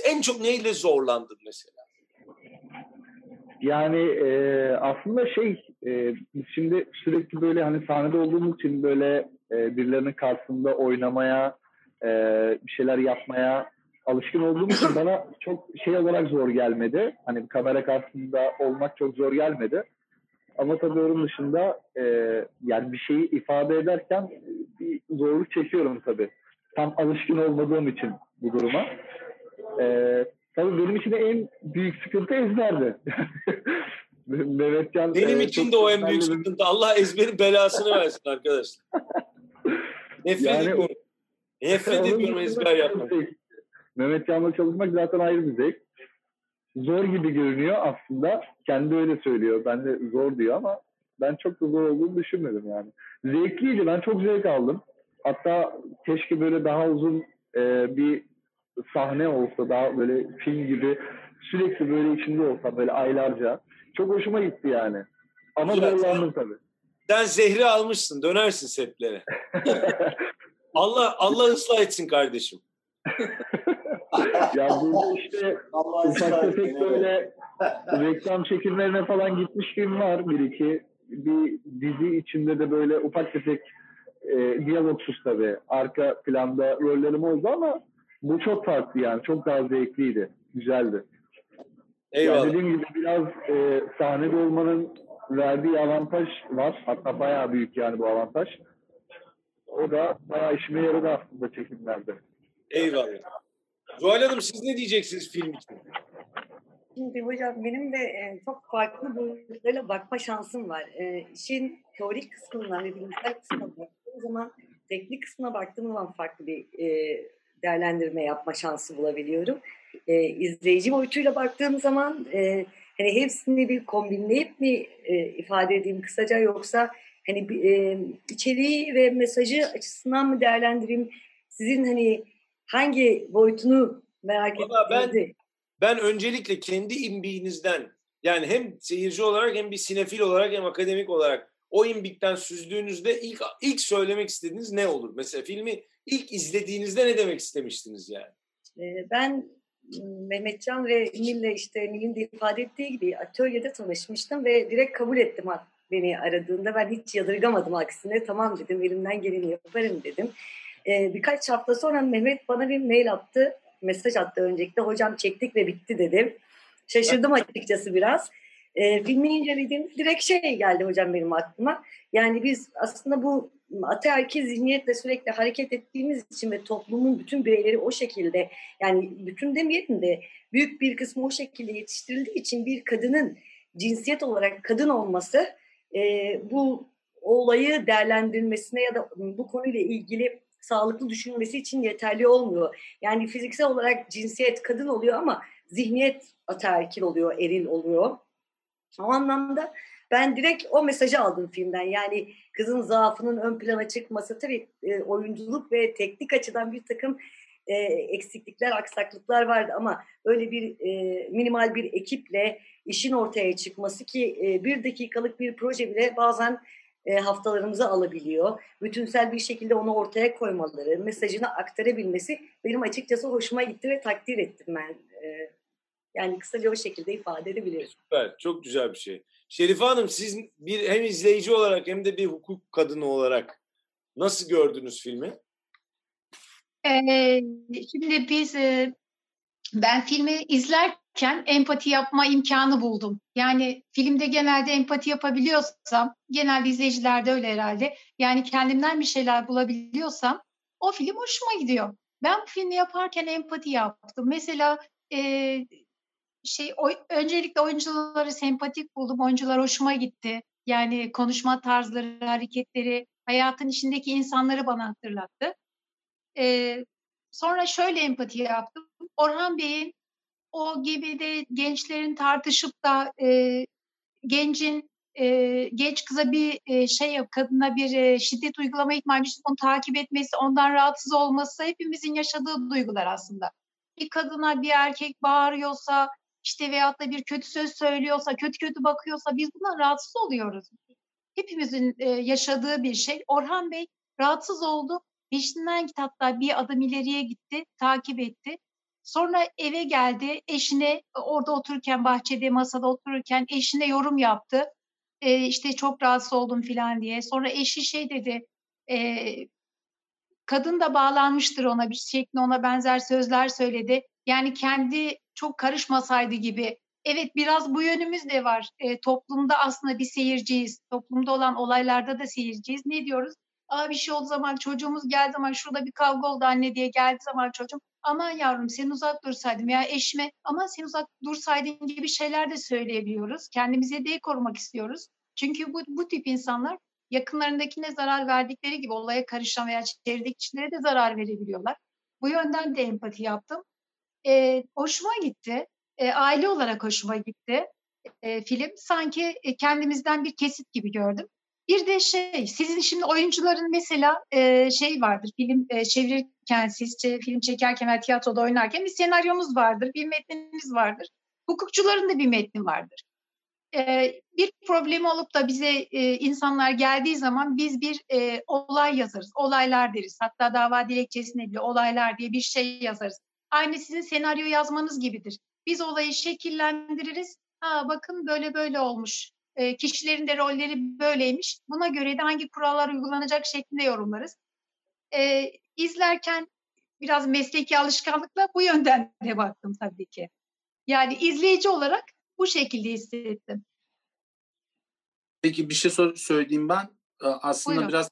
en çok neyle zorlandın mesela?
Yani e, aslında şey e, şimdi sürekli böyle hani sahnede olduğumuz için böyle e, birilerinin karşısında oynamaya e, bir şeyler yapmaya alışkın olduğum için bana çok şey olarak zor gelmedi. Hani kamera karşısında olmak çok zor gelmedi. Ama tabii onun dışında e, yani bir şeyi ifade ederken bir zorluk çekiyorum tabii. Tam alışkın olmadığım için bu duruma. E, tabii benim için de en büyük sıkıntı ezberdi. Mehmetcan
Benim
e,
için de o en büyük sıkıntı. Allah ezberin belasını versin arkadaşlar. Nefret
Yani
ediyorum. Nefret ediyorum ezber yapmak.
Mehmet Can'la çalışmak zaten ayrı bir zevk. Zor gibi görünüyor aslında. Kendi öyle söylüyor. Ben de zor diyor ama ben çok da zor olduğunu düşünmedim yani. Zevkliydi. Ben çok zevk aldım. Hatta keşke böyle daha uzun e, bir sahne olsa daha böyle film gibi sürekli böyle içinde olsa böyle aylarca. Çok hoşuma gitti yani. Ama zorlandım tabii.
Sen zehri almışsın. Dönersin setlere. Allah Allah ıslah etsin kardeşim.
ya burada işte
Allah
ufak tefek böyle reklam çekimlerine falan gitmişliğim var bir iki. Bir dizi içinde de böyle ufak tefek e, diyalogsuz tabii. Arka planda rollerim oldu ama bu çok farklı yani. Çok daha zevkliydi. Güzeldi. Yani
Eyvallah.
dediğim gibi biraz e, sahnede olmanın verdiği avantaj var. Hatta bayağı büyük yani bu avantaj. O da bayağı işime yaradı aslında çekimlerde.
Eyvallah. Zuhal Hanım siz ne diyeceksiniz film için?
Şimdi hocam benim de e, çok farklı boyutlarla bakma şansım var. E, işin teorik kısmından ve bilimsel kısmına baktığım zaman teknik kısmına baktığım zaman farklı bir e, değerlendirme yapma şansı bulabiliyorum. E, izleyici boyutuyla baktığım zaman e, hani hepsini bir kombinleyip mi e, ifade edeyim kısaca yoksa hani e, içeriği ve mesajı açısından mı değerlendireyim? Sizin hani hangi boyutunu merak
Valla ben-
ettiğinizi
Ben öncelikle kendi imbiğinizden yani hem seyirci olarak hem bir sinefil olarak hem akademik olarak o imbikten süzdüğünüzde ilk ilk söylemek istediğiniz ne olur? Mesela filmi ilk izlediğinizde ne demek istemiştiniz yani?
Ee, Ben m, Mehmetcan ve Nil'le işte Nil'in de ifade ettiği gibi atölyede tanışmıştım ve direkt kabul ettim beni aradığında. Ben hiç yadırgamadım aksine. Tamam dedim elimden geleni yaparım dedim. Ee, birkaç hafta sonra Mehmet bana bir mail attı. Mesaj attı öncelikle. Hocam çektik ve bitti dedim. Şaşırdım açıkçası biraz. Ee, filmi incelediğimde direkt şey geldi hocam benim aklıma. Yani biz aslında bu ataerkil zihniyetle sürekli hareket ettiğimiz için ve toplumun bütün bireyleri o şekilde yani bütün demeyelim de büyük bir kısmı o şekilde yetiştirildiği için bir kadının cinsiyet olarak kadın olması e, bu olayı değerlendirmesine ya da bu konuyla ilgili sağlıklı düşünmesi için yeterli olmuyor. Yani fiziksel olarak cinsiyet kadın oluyor ama zihniyet ataerkil oluyor, eril oluyor. O anlamda ben direkt o mesajı aldım filmden. Yani kızın zaafının ön plana çıkması tabii e, oyunculuk ve teknik açıdan bir takım e, eksiklikler, aksaklıklar vardı ama öyle bir e, minimal bir ekiple işin ortaya çıkması ki e, bir dakikalık bir proje bile bazen e, haftalarımızı alabiliyor. Bütünsel bir şekilde onu ortaya koymaları, mesajını aktarabilmesi benim açıkçası hoşuma gitti ve takdir ettim ben. E, yani kısaca o şekilde ifade edebilirim.
Süper, çok güzel bir şey. Şerife Hanım siz bir hem izleyici olarak hem de bir hukuk kadını olarak nasıl gördünüz filmi?
Ee, şimdi biz e, ben filmi izlerken empati yapma imkanı buldum. Yani filmde genelde empati yapabiliyorsam, genelde izleyicilerde öyle herhalde. Yani kendimden bir şeyler bulabiliyorsam o film hoşuma gidiyor. Ben bu filmi yaparken empati yaptım. Mesela e, şey o, öncelikle oyuncuları sempatik buldum. Oyuncular hoşuma gitti. Yani konuşma tarzları, hareketleri, hayatın içindeki insanları bana hatırlattı. Ee, sonra şöyle empati yaptım. Orhan Bey'in o gemide gençlerin tartışıp da e, gencin e, genç kıza bir e, şey kadına bir e, şiddet uygulama ihtimali onu takip etmesi, ondan rahatsız olması hepimizin yaşadığı duygular aslında. Bir kadına bir erkek bağırıyorsa, işte veyahut da bir kötü söz söylüyorsa, kötü kötü bakıyorsa biz buna rahatsız oluyoruz. Hepimizin e, yaşadığı bir şey. Orhan Bey rahatsız oldu. Peşinden gitti hatta bir adım ileriye gitti, takip etti. Sonra eve geldi, eşine orada otururken, bahçede, masada otururken eşine yorum yaptı. E, işte çok rahatsız oldum falan diye. Sonra eşi şey dedi, e, kadın da bağlanmıştır ona bir şekilde ona benzer sözler söyledi. Yani kendi çok karışmasaydı gibi. Evet biraz bu yönümüz de var. E, toplumda aslında bir seyirciyiz. Toplumda olan olaylarda da seyirciyiz. Ne diyoruz? Aa bir şey oldu zaman çocuğumuz geldi zaman şurada bir kavga oldu anne diye geldi zaman çocuğum aman yavrum sen uzak dursaydım ya eşime ama sen uzak dursaydın gibi şeyler de söyleyebiliyoruz. Kendimize de korumak istiyoruz. Çünkü bu, bu tip insanlar yakınlarındakine zarar verdikleri gibi olaya karışan veya çevredeki kişilere de zarar verebiliyorlar. Bu yönden de empati yaptım. E, hoşuma gitti. E, aile olarak hoşuma gitti e, film. Sanki e, kendimizden bir kesit gibi gördüm. Bir de şey, sizin şimdi oyuncuların mesela e, şey vardır, film e, çevirirken, siz film çekerken veya tiyatroda oynarken bir senaryomuz vardır, bir metnimiz vardır. Hukukçuların da bir metni vardır. E, bir problemi olup da bize e, insanlar geldiği zaman biz bir e, olay yazarız, olaylar deriz. Hatta dava dilekçesine bile olaylar diye bir şey yazarız. Aynı sizin senaryo yazmanız gibidir. Biz olayı şekillendiririz. Ha bakın böyle böyle olmuş. E, kişilerin de rolleri böyleymiş. Buna göre de hangi kurallar uygulanacak şeklinde yorumlarız. E, izlerken biraz mesleki alışkanlıkla bu yönden de baktım tabii ki. Yani izleyici olarak bu şekilde hissettim.
Peki bir şey söyleyeyim ben. Aslında Buyurun. biraz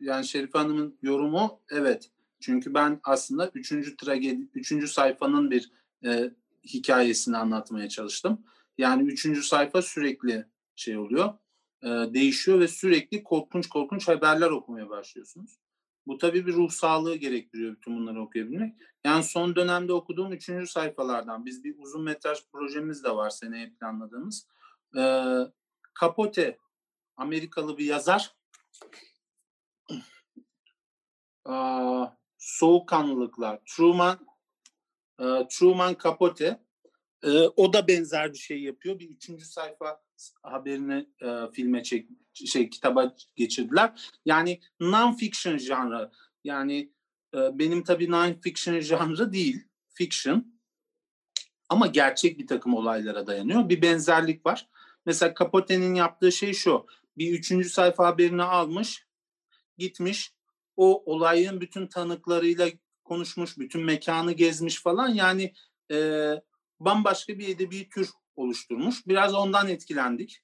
yani Şerife Hanım'ın yorumu evet. Çünkü ben aslında üçüncü tragedi, üçüncü sayfanın bir e, hikayesini anlatmaya çalıştım. Yani üçüncü sayfa sürekli şey oluyor, e, değişiyor ve sürekli korkunç korkunç haberler okumaya başlıyorsunuz. Bu tabii bir ruh sağlığı gerektiriyor bütün bunları okuyabilmek. Yani son dönemde okuduğum üçüncü sayfalardan biz bir uzun metraj projemiz de var seneye planladığımız. E, Capote, Amerikalı bir yazar. Aa, soğukkanlılıklar. Truman e, Truman Capote e, o da benzer bir şey yapıyor. Bir üçüncü sayfa haberini e, filme çek şey kitaba geçirdiler. Yani non-fiction janrı. Yani e, benim tabii non-fiction janrı değil. Fiction. Ama gerçek bir takım olaylara dayanıyor. Bir benzerlik var. Mesela Capote'nin yaptığı şey şu. Bir üçüncü sayfa haberini almış, gitmiş, o olayın bütün tanıklarıyla konuşmuş, bütün mekanı gezmiş falan. Yani e, bambaşka bir edebi tür oluşturmuş. Biraz ondan etkilendik.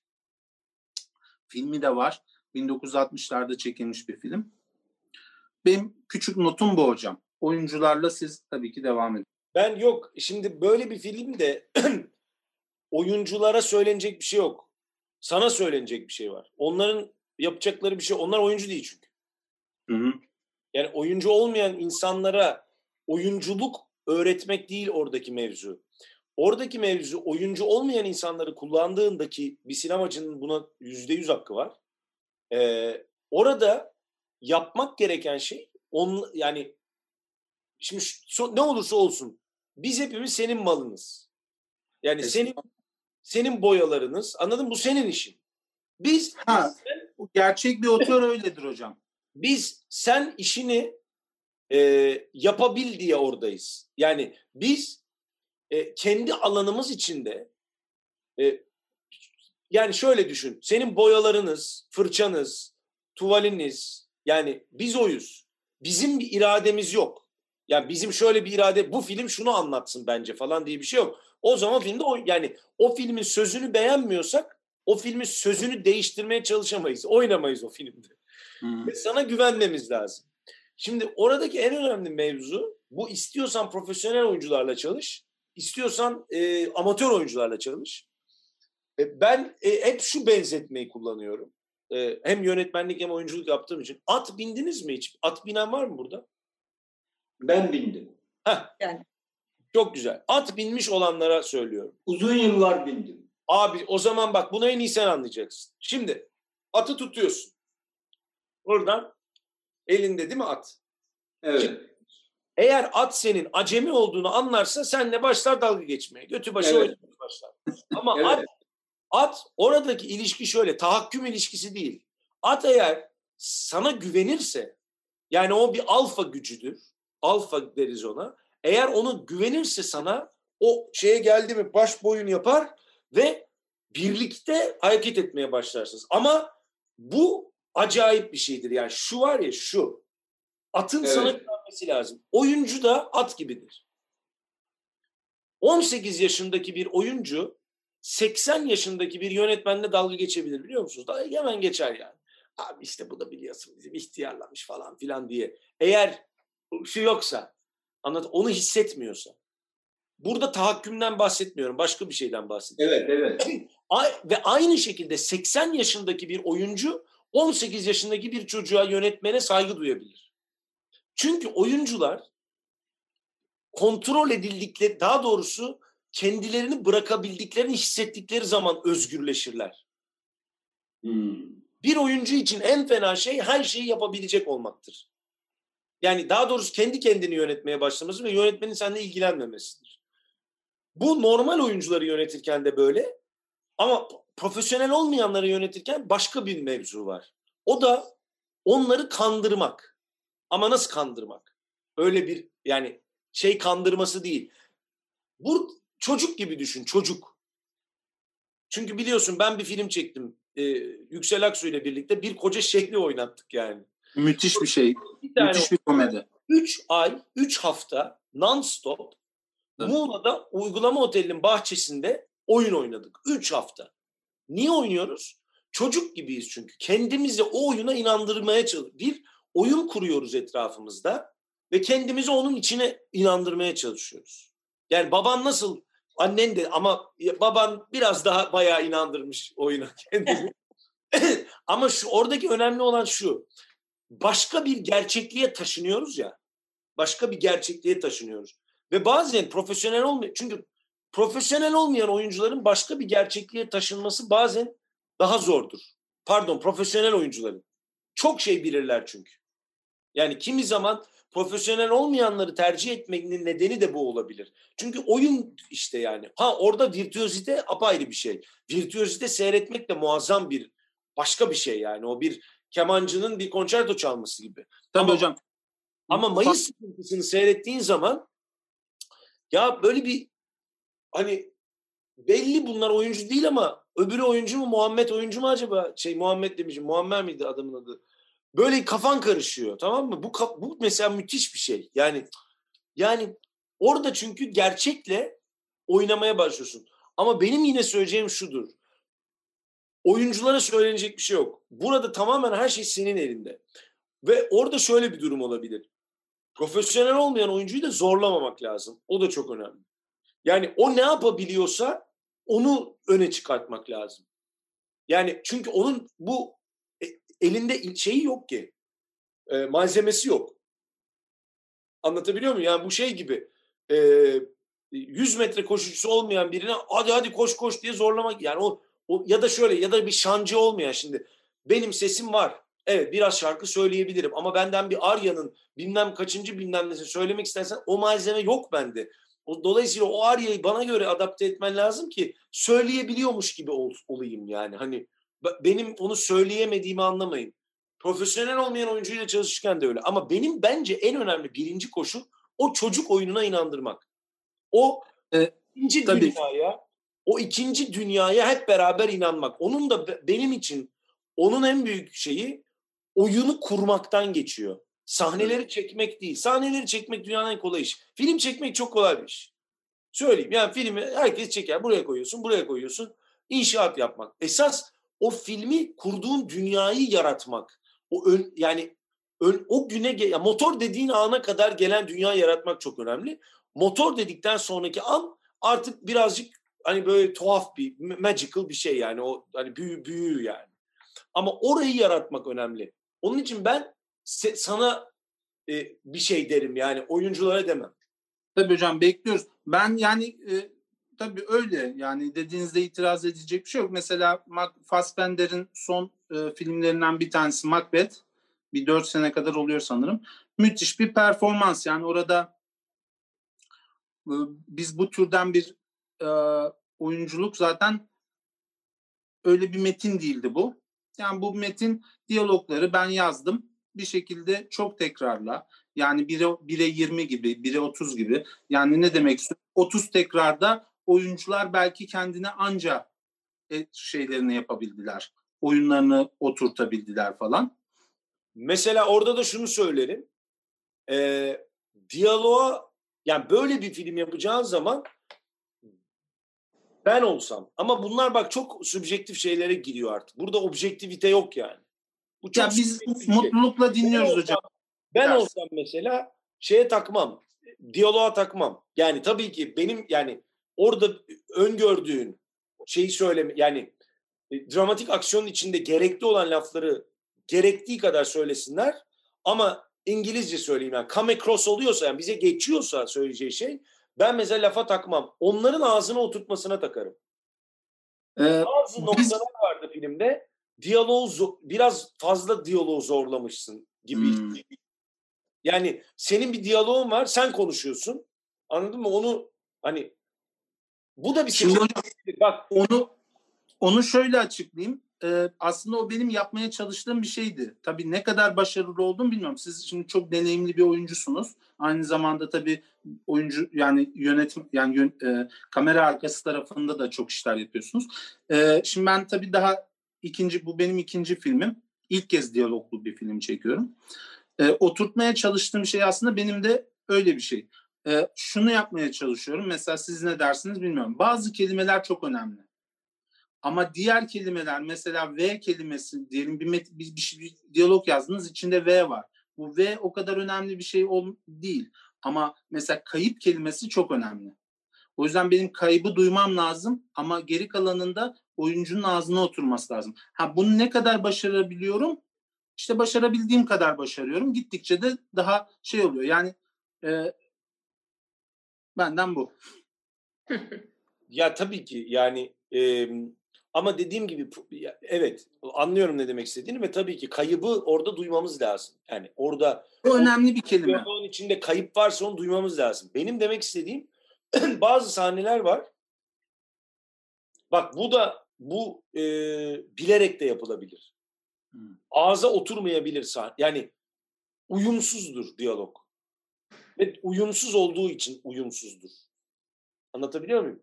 Filmi de var. 1960'larda çekilmiş bir film. Benim küçük notum bu hocam. Oyuncularla siz tabii ki devam edin.
Ben yok. Şimdi böyle bir filmde oyunculara söylenecek bir şey yok. Sana söylenecek bir şey var. Onların yapacakları bir şey. Onlar oyuncu değil çünkü.
Hı hı.
Yani oyuncu olmayan insanlara oyunculuk öğretmek değil oradaki mevzu. Oradaki mevzu oyuncu olmayan insanları kullandığındaki bir sinemacının buna yüzde yüz hakkı var. Ee, orada yapmak gereken şey on, yani şimdi şu, ne olursa olsun biz hepimiz senin malınız. Yani senin senin boyalarınız anladın mı? Bu senin işin. Biz
ha, gerçek bir otör öyledir hocam.
Biz sen işini e, yapabil diye oradayız. Yani biz e, kendi alanımız içinde e, yani şöyle düşün. Senin boyalarınız, fırçanız, tuvaliniz yani biz oyuz. Bizim bir irademiz yok. Yani bizim şöyle bir irade bu film şunu anlatsın bence falan diye bir şey yok. O zaman filmde o, yani o filmin sözünü beğenmiyorsak o filmin sözünü değiştirmeye çalışamayız. Oynamayız o filmde. Hmm. Ve sana güvenmemiz lazım. Şimdi oradaki en önemli mevzu bu istiyorsan profesyonel oyuncularla çalış, istiyorsan e, amatör oyuncularla çalış. E, ben e, hep şu benzetmeyi kullanıyorum. E, hem yönetmenlik hem oyunculuk yaptığım için. At bindiniz mi hiç? At binen var mı burada?
Ben bindim.
Heh. Yani. Çok güzel. At binmiş olanlara söylüyorum.
Uzun yıllar bindim.
Abi o zaman bak bunu en iyi sen anlayacaksın. Şimdi atı tutuyorsun. Oradan elinde değil mi at?
Evet. Şimdi,
eğer at senin acemi olduğunu anlarsa senle başlar dalga geçmeye. Götü başı evet. başlar. Ama evet. at, at oradaki ilişki şöyle tahakküm ilişkisi değil. At eğer sana güvenirse yani o bir alfa gücüdür. Alfa deriz ona. Eğer onu güvenirse sana o şeye geldi mi baş boyun yapar ve birlikte hareket etmeye başlarsınız. Ama bu acayip bir şeydir. Yani şu var ya şu. Atın evet. sana güvenmesi lazım. Oyuncu da at gibidir. 18 yaşındaki bir oyuncu 80 yaşındaki bir yönetmenle dalga geçebilir biliyor musunuz? Dalga hemen geçer yani. Abi işte bu da biliyorsun bizim ihtiyarlamış falan filan diye. Eğer şu yoksa anlat onu hissetmiyorsa. Burada tahakkümden bahsetmiyorum. Başka bir şeyden bahsediyorum.
Evet, evet.
Ve aynı şekilde 80 yaşındaki bir oyuncu 18 yaşındaki bir çocuğa yönetmene saygı duyabilir. Çünkü oyuncular kontrol edildikleri, daha doğrusu kendilerini bırakabildiklerini hissettikleri zaman özgürleşirler. Hmm. Bir oyuncu için en fena şey her şeyi yapabilecek olmaktır. Yani daha doğrusu kendi kendini yönetmeye başlaması ve yönetmenin seninle ilgilenmemesidir. Bu normal oyuncuları yönetirken de böyle ama profesyonel olmayanları yönetirken başka bir mevzu var. O da onları kandırmak. Ama nasıl kandırmak? Öyle bir yani şey kandırması değil. Bu çocuk gibi düşün çocuk. Çünkü biliyorsun ben bir film çektim. E, Yüksel Aksu ile birlikte bir koca şehri oynattık yani.
Müthiş bir şey. Bir Müthiş bir komedi.
Üç ay, üç hafta non-stop Muğla'da uygulama otelinin bahçesinde oyun oynadık. Üç hafta. Niye oynuyoruz? Çocuk gibiyiz çünkü. Kendimizi o oyuna inandırmaya çalışıyoruz. Bir oyun kuruyoruz etrafımızda ve kendimizi onun içine inandırmaya çalışıyoruz. Yani baban nasıl annen de ama baban biraz daha bayağı inandırmış oyuna kendini. ama şu oradaki önemli olan şu. Başka bir gerçekliğe taşınıyoruz ya. Başka bir gerçekliğe taşınıyoruz. Ve bazen profesyonel olmuyor. Çünkü profesyonel olmayan oyuncuların başka bir gerçekliğe taşınması bazen daha zordur. Pardon profesyonel oyuncuların. Çok şey bilirler çünkü. Yani kimi zaman profesyonel olmayanları tercih etmenin nedeni de bu olabilir. Çünkü oyun işte yani. Ha orada virtüözite apayrı bir şey. Virtüözite seyretmek de muazzam bir başka bir şey yani. O bir kemancının bir konçerto çalması gibi.
Tabii ama, hocam.
Ama Mayıs sıkıntısını seyrettiğin zaman ya böyle bir hani belli bunlar oyuncu değil ama öbürü oyuncu mu Muhammed oyuncu mu acaba? Şey Muhammed demişim. Muammer miydi adamın adı? Böyle kafan karışıyor tamam mı? Bu bu mesela müthiş bir şey. Yani yani orada çünkü gerçekle oynamaya başlıyorsun. Ama benim yine söyleyeceğim şudur. oyunculara söylenecek bir şey yok. Burada tamamen her şey senin elinde. Ve orada şöyle bir durum olabilir. Profesyonel olmayan oyuncuyu da zorlamamak lazım. O da çok önemli. Yani o ne yapabiliyorsa onu öne çıkartmak lazım. Yani çünkü onun bu elinde şeyi yok ki. E, malzemesi yok. Anlatabiliyor muyum? Yani bu şey gibi e, 100 metre koşucusu olmayan birine hadi hadi koş koş diye zorlamak. Yani o, o ya da şöyle ya da bir şancı olmayan şimdi benim sesim var. Evet biraz şarkı söyleyebilirim ama benden bir Arya'nın bilmem kaçıncı bilmem nesini söylemek istersen o malzeme yok bende. O, dolayısıyla o Arya'yı bana göre adapte etmen lazım ki söyleyebiliyormuş gibi ol, olayım yani. Hani benim onu söyleyemediğimi anlamayın. Profesyonel olmayan oyuncuyla çalışırken de öyle. Ama benim bence en önemli birinci koşu o çocuk oyununa inandırmak. O e, ikinci tabii. dünyaya, o ikinci dünyaya hep beraber inanmak. Onun da benim için onun en büyük şeyi oyunu kurmaktan geçiyor. Sahneleri çekmek değil. Sahneleri çekmek dünyanın en kolay iş. Film çekmek çok kolay bir iş. Söyleyeyim yani filmi herkes çeker. Buraya koyuyorsun, buraya koyuyorsun. İnşaat yapmak. Esas o filmi kurduğun dünyayı yaratmak. O ön, yani ön, o güne ya motor dediğin ana kadar gelen dünya yaratmak çok önemli. Motor dedikten sonraki an artık birazcık hani böyle tuhaf bir magical bir şey yani o hani büyü büyü yani. Ama orayı yaratmak önemli. Onun için ben sana e, bir şey derim yani oyunculara demem.
Tabii hocam bekliyoruz. Ben yani e, tabii öyle yani dediğinizde itiraz edecek bir şey yok. Mesela Fassbender'in son e, filmlerinden bir tanesi Macbeth. Bir dört sene kadar oluyor sanırım. Müthiş bir performans yani orada e, biz bu türden bir e, oyunculuk zaten öyle bir metin değildi bu. Yani bu metin diyalogları ben yazdım. Bir şekilde çok tekrarla. Yani 1'e 1'e 20 gibi, 1'e 30 gibi. Yani ne demek istiyorum? 30 tekrarda oyuncular belki kendine anca e, şeylerini yapabildiler. Oyunlarını oturtabildiler falan.
Mesela orada da şunu söylerim. E, diyaloğa yani böyle bir film yapacağın zaman ben olsam ama bunlar bak çok subjektif şeylere giriyor artık. Burada objektivite yok yani.
Bu ya biz şey. mutlulukla dinliyoruz ben hocam.
ben Ders. olsam mesela şeye takmam. Diyaloğa takmam. Yani tabii ki benim yani orada öngördüğün şeyi söyleme yani e, dramatik aksiyonun içinde gerekli olan lafları gerektiği kadar söylesinler ama İngilizce söyleyeyim yani come across oluyorsa yani bize geçiyorsa söyleyeceği şey ben mesela lafa takmam. Onların ağzına oturtmasına takarım. Ee, Bazı biz... noktalar vardı filmde. Diyaloğu biraz fazla diyaloğu zorlamışsın gibi. Hmm. Yani senin bir diyaloğun var, sen konuşuyorsun. Anladın mı? Onu hani bu da bir
şey. Bak onu onu şöyle açıklayayım e, aslında o benim yapmaya çalıştığım bir şeydi. Tabii ne kadar başarılı oldum bilmiyorum. Siz şimdi çok deneyimli bir oyuncusunuz. Aynı zamanda tabii oyuncu yani yönetim yani yön, e, kamera arkası tarafında da çok işler yapıyorsunuz. E, şimdi ben tabii daha ikinci bu benim ikinci filmim. İlk kez diyaloglu bir film çekiyorum. E, oturtmaya çalıştığım şey aslında benim de öyle bir şey. E, şunu yapmaya çalışıyorum. Mesela siz ne dersiniz bilmiyorum. Bazı kelimeler çok önemli. Ama diğer kelimeler mesela V kelimesi diyelim bir, met- bir, bir, bir diyalog yazdınız içinde V var. Bu V o kadar önemli bir şey ol- değil. Ama mesela kayıp kelimesi çok önemli. O yüzden benim kaybı duymam lazım ama geri kalanında oyuncunun ağzına oturması lazım. Ha bunu ne kadar başarabiliyorum? İşte başarabildiğim kadar başarıyorum. Gittikçe de daha şey oluyor. Yani e, benden bu.
ya tabii ki yani e, ama dediğim gibi evet anlıyorum ne demek istediğini ve tabii ki kaybı orada duymamız lazım. Yani orada
bu önemli bir kelime.
Onun içinde kayıp varsa onu duymamız lazım. Benim demek istediğim bazı sahneler var. Bak bu da bu e, bilerek de yapılabilir. Hmm. Ağza oturmayabilir sahne. Yani uyumsuzdur diyalog. Ve uyumsuz olduğu için uyumsuzdur. Anlatabiliyor muyum?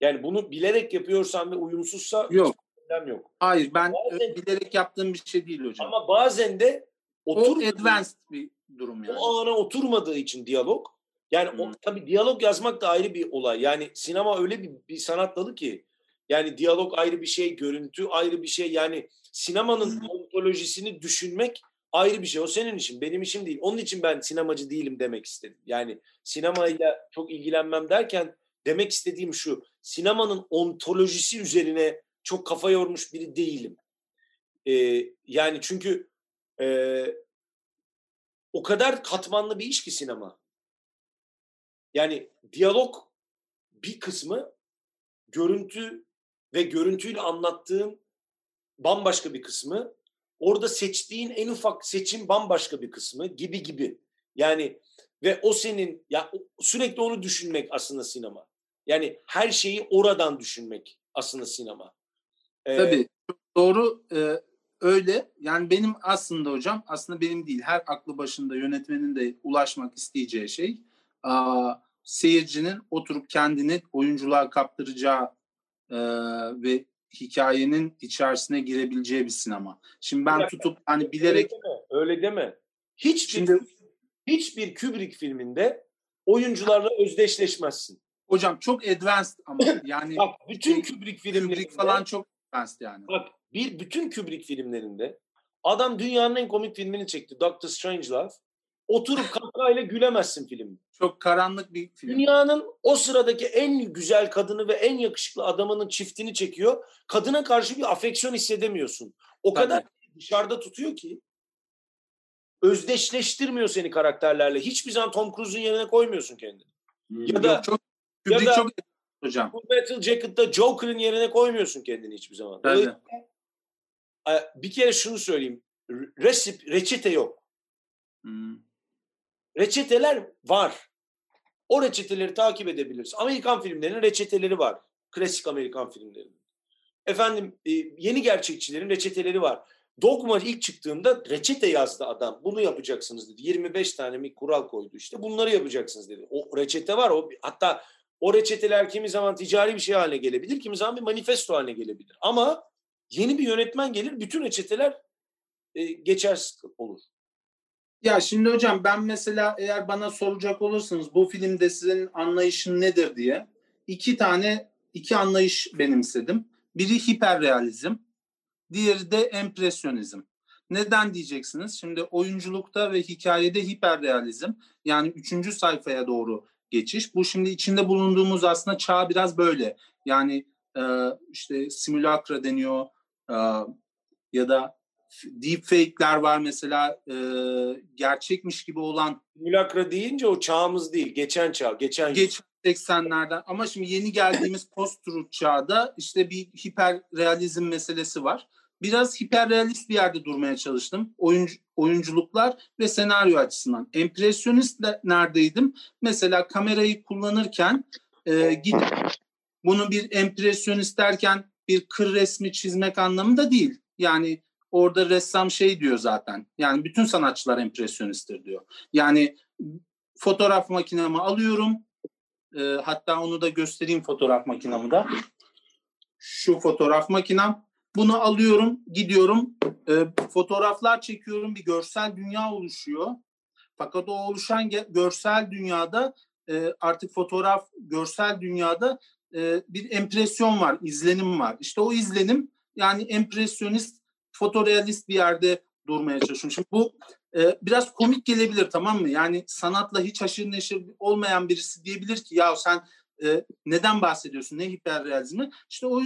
Yani bunu bilerek yapıyorsan ve uyumsuzsa
yok. problem yok. Hayır ben bazen, bilerek yaptığım bir şey değil hocam.
Ama bazen de
otur o advanced bir durum yani.
O ana oturmadığı için diyalog. Yani hmm. o, tabii diyalog yazmak da ayrı bir olay. Yani sinema öyle bir, bir sanat dalı ki Yani diyalog ayrı bir şey, görüntü ayrı bir şey. Yani sinemanın ontolojisini düşünmek ayrı bir şey. O senin için, benim işim değil. Onun için ben sinemacı değilim demek istedim. Yani sinemayla çok ilgilenmem derken demek istediğim şu. Sinemanın ontolojisi üzerine çok kafa yormuş biri değilim. Ee, yani çünkü e, o kadar katmanlı bir iş ki sinema. Yani diyalog bir kısmı görüntü ve görüntüyle anlattığın bambaşka bir kısmı orada seçtiğin en ufak seçim bambaşka bir kısmı gibi gibi. Yani ve o senin ya sürekli onu düşünmek aslında sinema. Yani her şeyi oradan düşünmek aslında sinema.
Ee, Tabii doğru e, öyle. Yani benim aslında hocam aslında benim değil her aklı başında yönetmenin de ulaşmak isteyeceği şey a, seyircinin oturup kendini oyunculuğa kaptıracağı e, ve hikayenin içerisine girebileceği bir sinema. Şimdi ben tutup hani bilerek
öyle deme. Öyle deme. Hiçbir Şimdi, hiçbir Kubrick filminde oyuncularla özdeşleşmezsin.
Hocam çok advanced ama yani
bak bütün şey, Kubrick filmlerinde
Kubrick falan çok advanced yani.
Bak bir bütün Kubrick filmlerinde adam dünyanın en komik filmini çekti. Doctor Strangelove. Oturup kahkahayla gülemezsin filmi.
Çok karanlık bir film.
Dünyanın o sıradaki en güzel kadını ve en yakışıklı adamının çiftini çekiyor. Kadına karşı bir afeksiyon hissedemiyorsun. O Tabii. kadar dışarıda tutuyor ki özdeşleştirmiyor seni karakterlerle. Hiçbir zaman Tom Cruise'un yerine koymuyorsun kendini. Ya da Yok, çok, ya da çok hocam. Bu Metal Jacket'ta Joker'ın yerine koymuyorsun kendini hiçbir zaman. Evet. Bir kere şunu söyleyeyim. Resip, reçete yok. Hmm. Reçeteler var. O reçeteleri takip edebiliriz. Amerikan filmlerinin reçeteleri var. Klasik Amerikan filmlerinin. Efendim e, yeni gerçekçilerin reçeteleri var. Dogma ilk çıktığında reçete yazdı adam. Bunu yapacaksınız dedi. 25 tane mi kural koydu işte. Bunları yapacaksınız dedi. O reçete var. O hatta o reçeteler kimi zaman ticari bir şey haline gelebilir, kimi zaman bir manifesto haline gelebilir. Ama yeni bir yönetmen gelir, bütün reçeteler e, geçersiz olur.
Ya şimdi hocam ben mesela eğer bana soracak olursanız bu filmde sizin anlayışın nedir diye iki tane iki anlayış benimsedim. Biri hiperrealizm, diğeri de empresyonizm. Neden diyeceksiniz? Şimdi oyunculukta ve hikayede hiperrealizm yani üçüncü sayfaya doğru geçiş. Bu şimdi içinde bulunduğumuz aslında çağ biraz böyle. Yani işte simülakra deniyor ya da deepfake'ler var mesela e, gerçekmiş gibi olan.
Simülakra deyince o çağımız değil. Geçen çağ. Geçen
Geçen 80'lerden ama şimdi yeni geldiğimiz post-truth çağda işte bir hiperrealizm meselesi var. Biraz hiperrealist bir yerde durmaya çalıştım. Oyuncu, oyunculuklar ve senaryo açısından. Empresyonist de neredeydim? Mesela kamerayı kullanırken e, gidip bunu bir empresyonist derken bir kır resmi çizmek anlamında değil. Yani orada ressam şey diyor zaten. Yani bütün sanatçılar empresyonisttir diyor. Yani fotoğraf makinemi alıyorum. E, hatta onu da göstereyim fotoğraf makinamı da. Şu fotoğraf makinem. Bunu alıyorum, gidiyorum, e, fotoğraflar çekiyorum, bir görsel dünya oluşuyor. Fakat o oluşan görsel dünyada e, artık fotoğraf, görsel dünyada e, bir empresyon var, izlenim var. İşte o izlenim yani empresyonist fotorealist bir yerde durmaya çalışıyorum. Şimdi bu e, biraz komik gelebilir tamam mı? Yani sanatla hiç haşır neşir olmayan birisi diyebilir ki ya sen e, neden bahsediyorsun? Ne hiperrealizmi? İşte o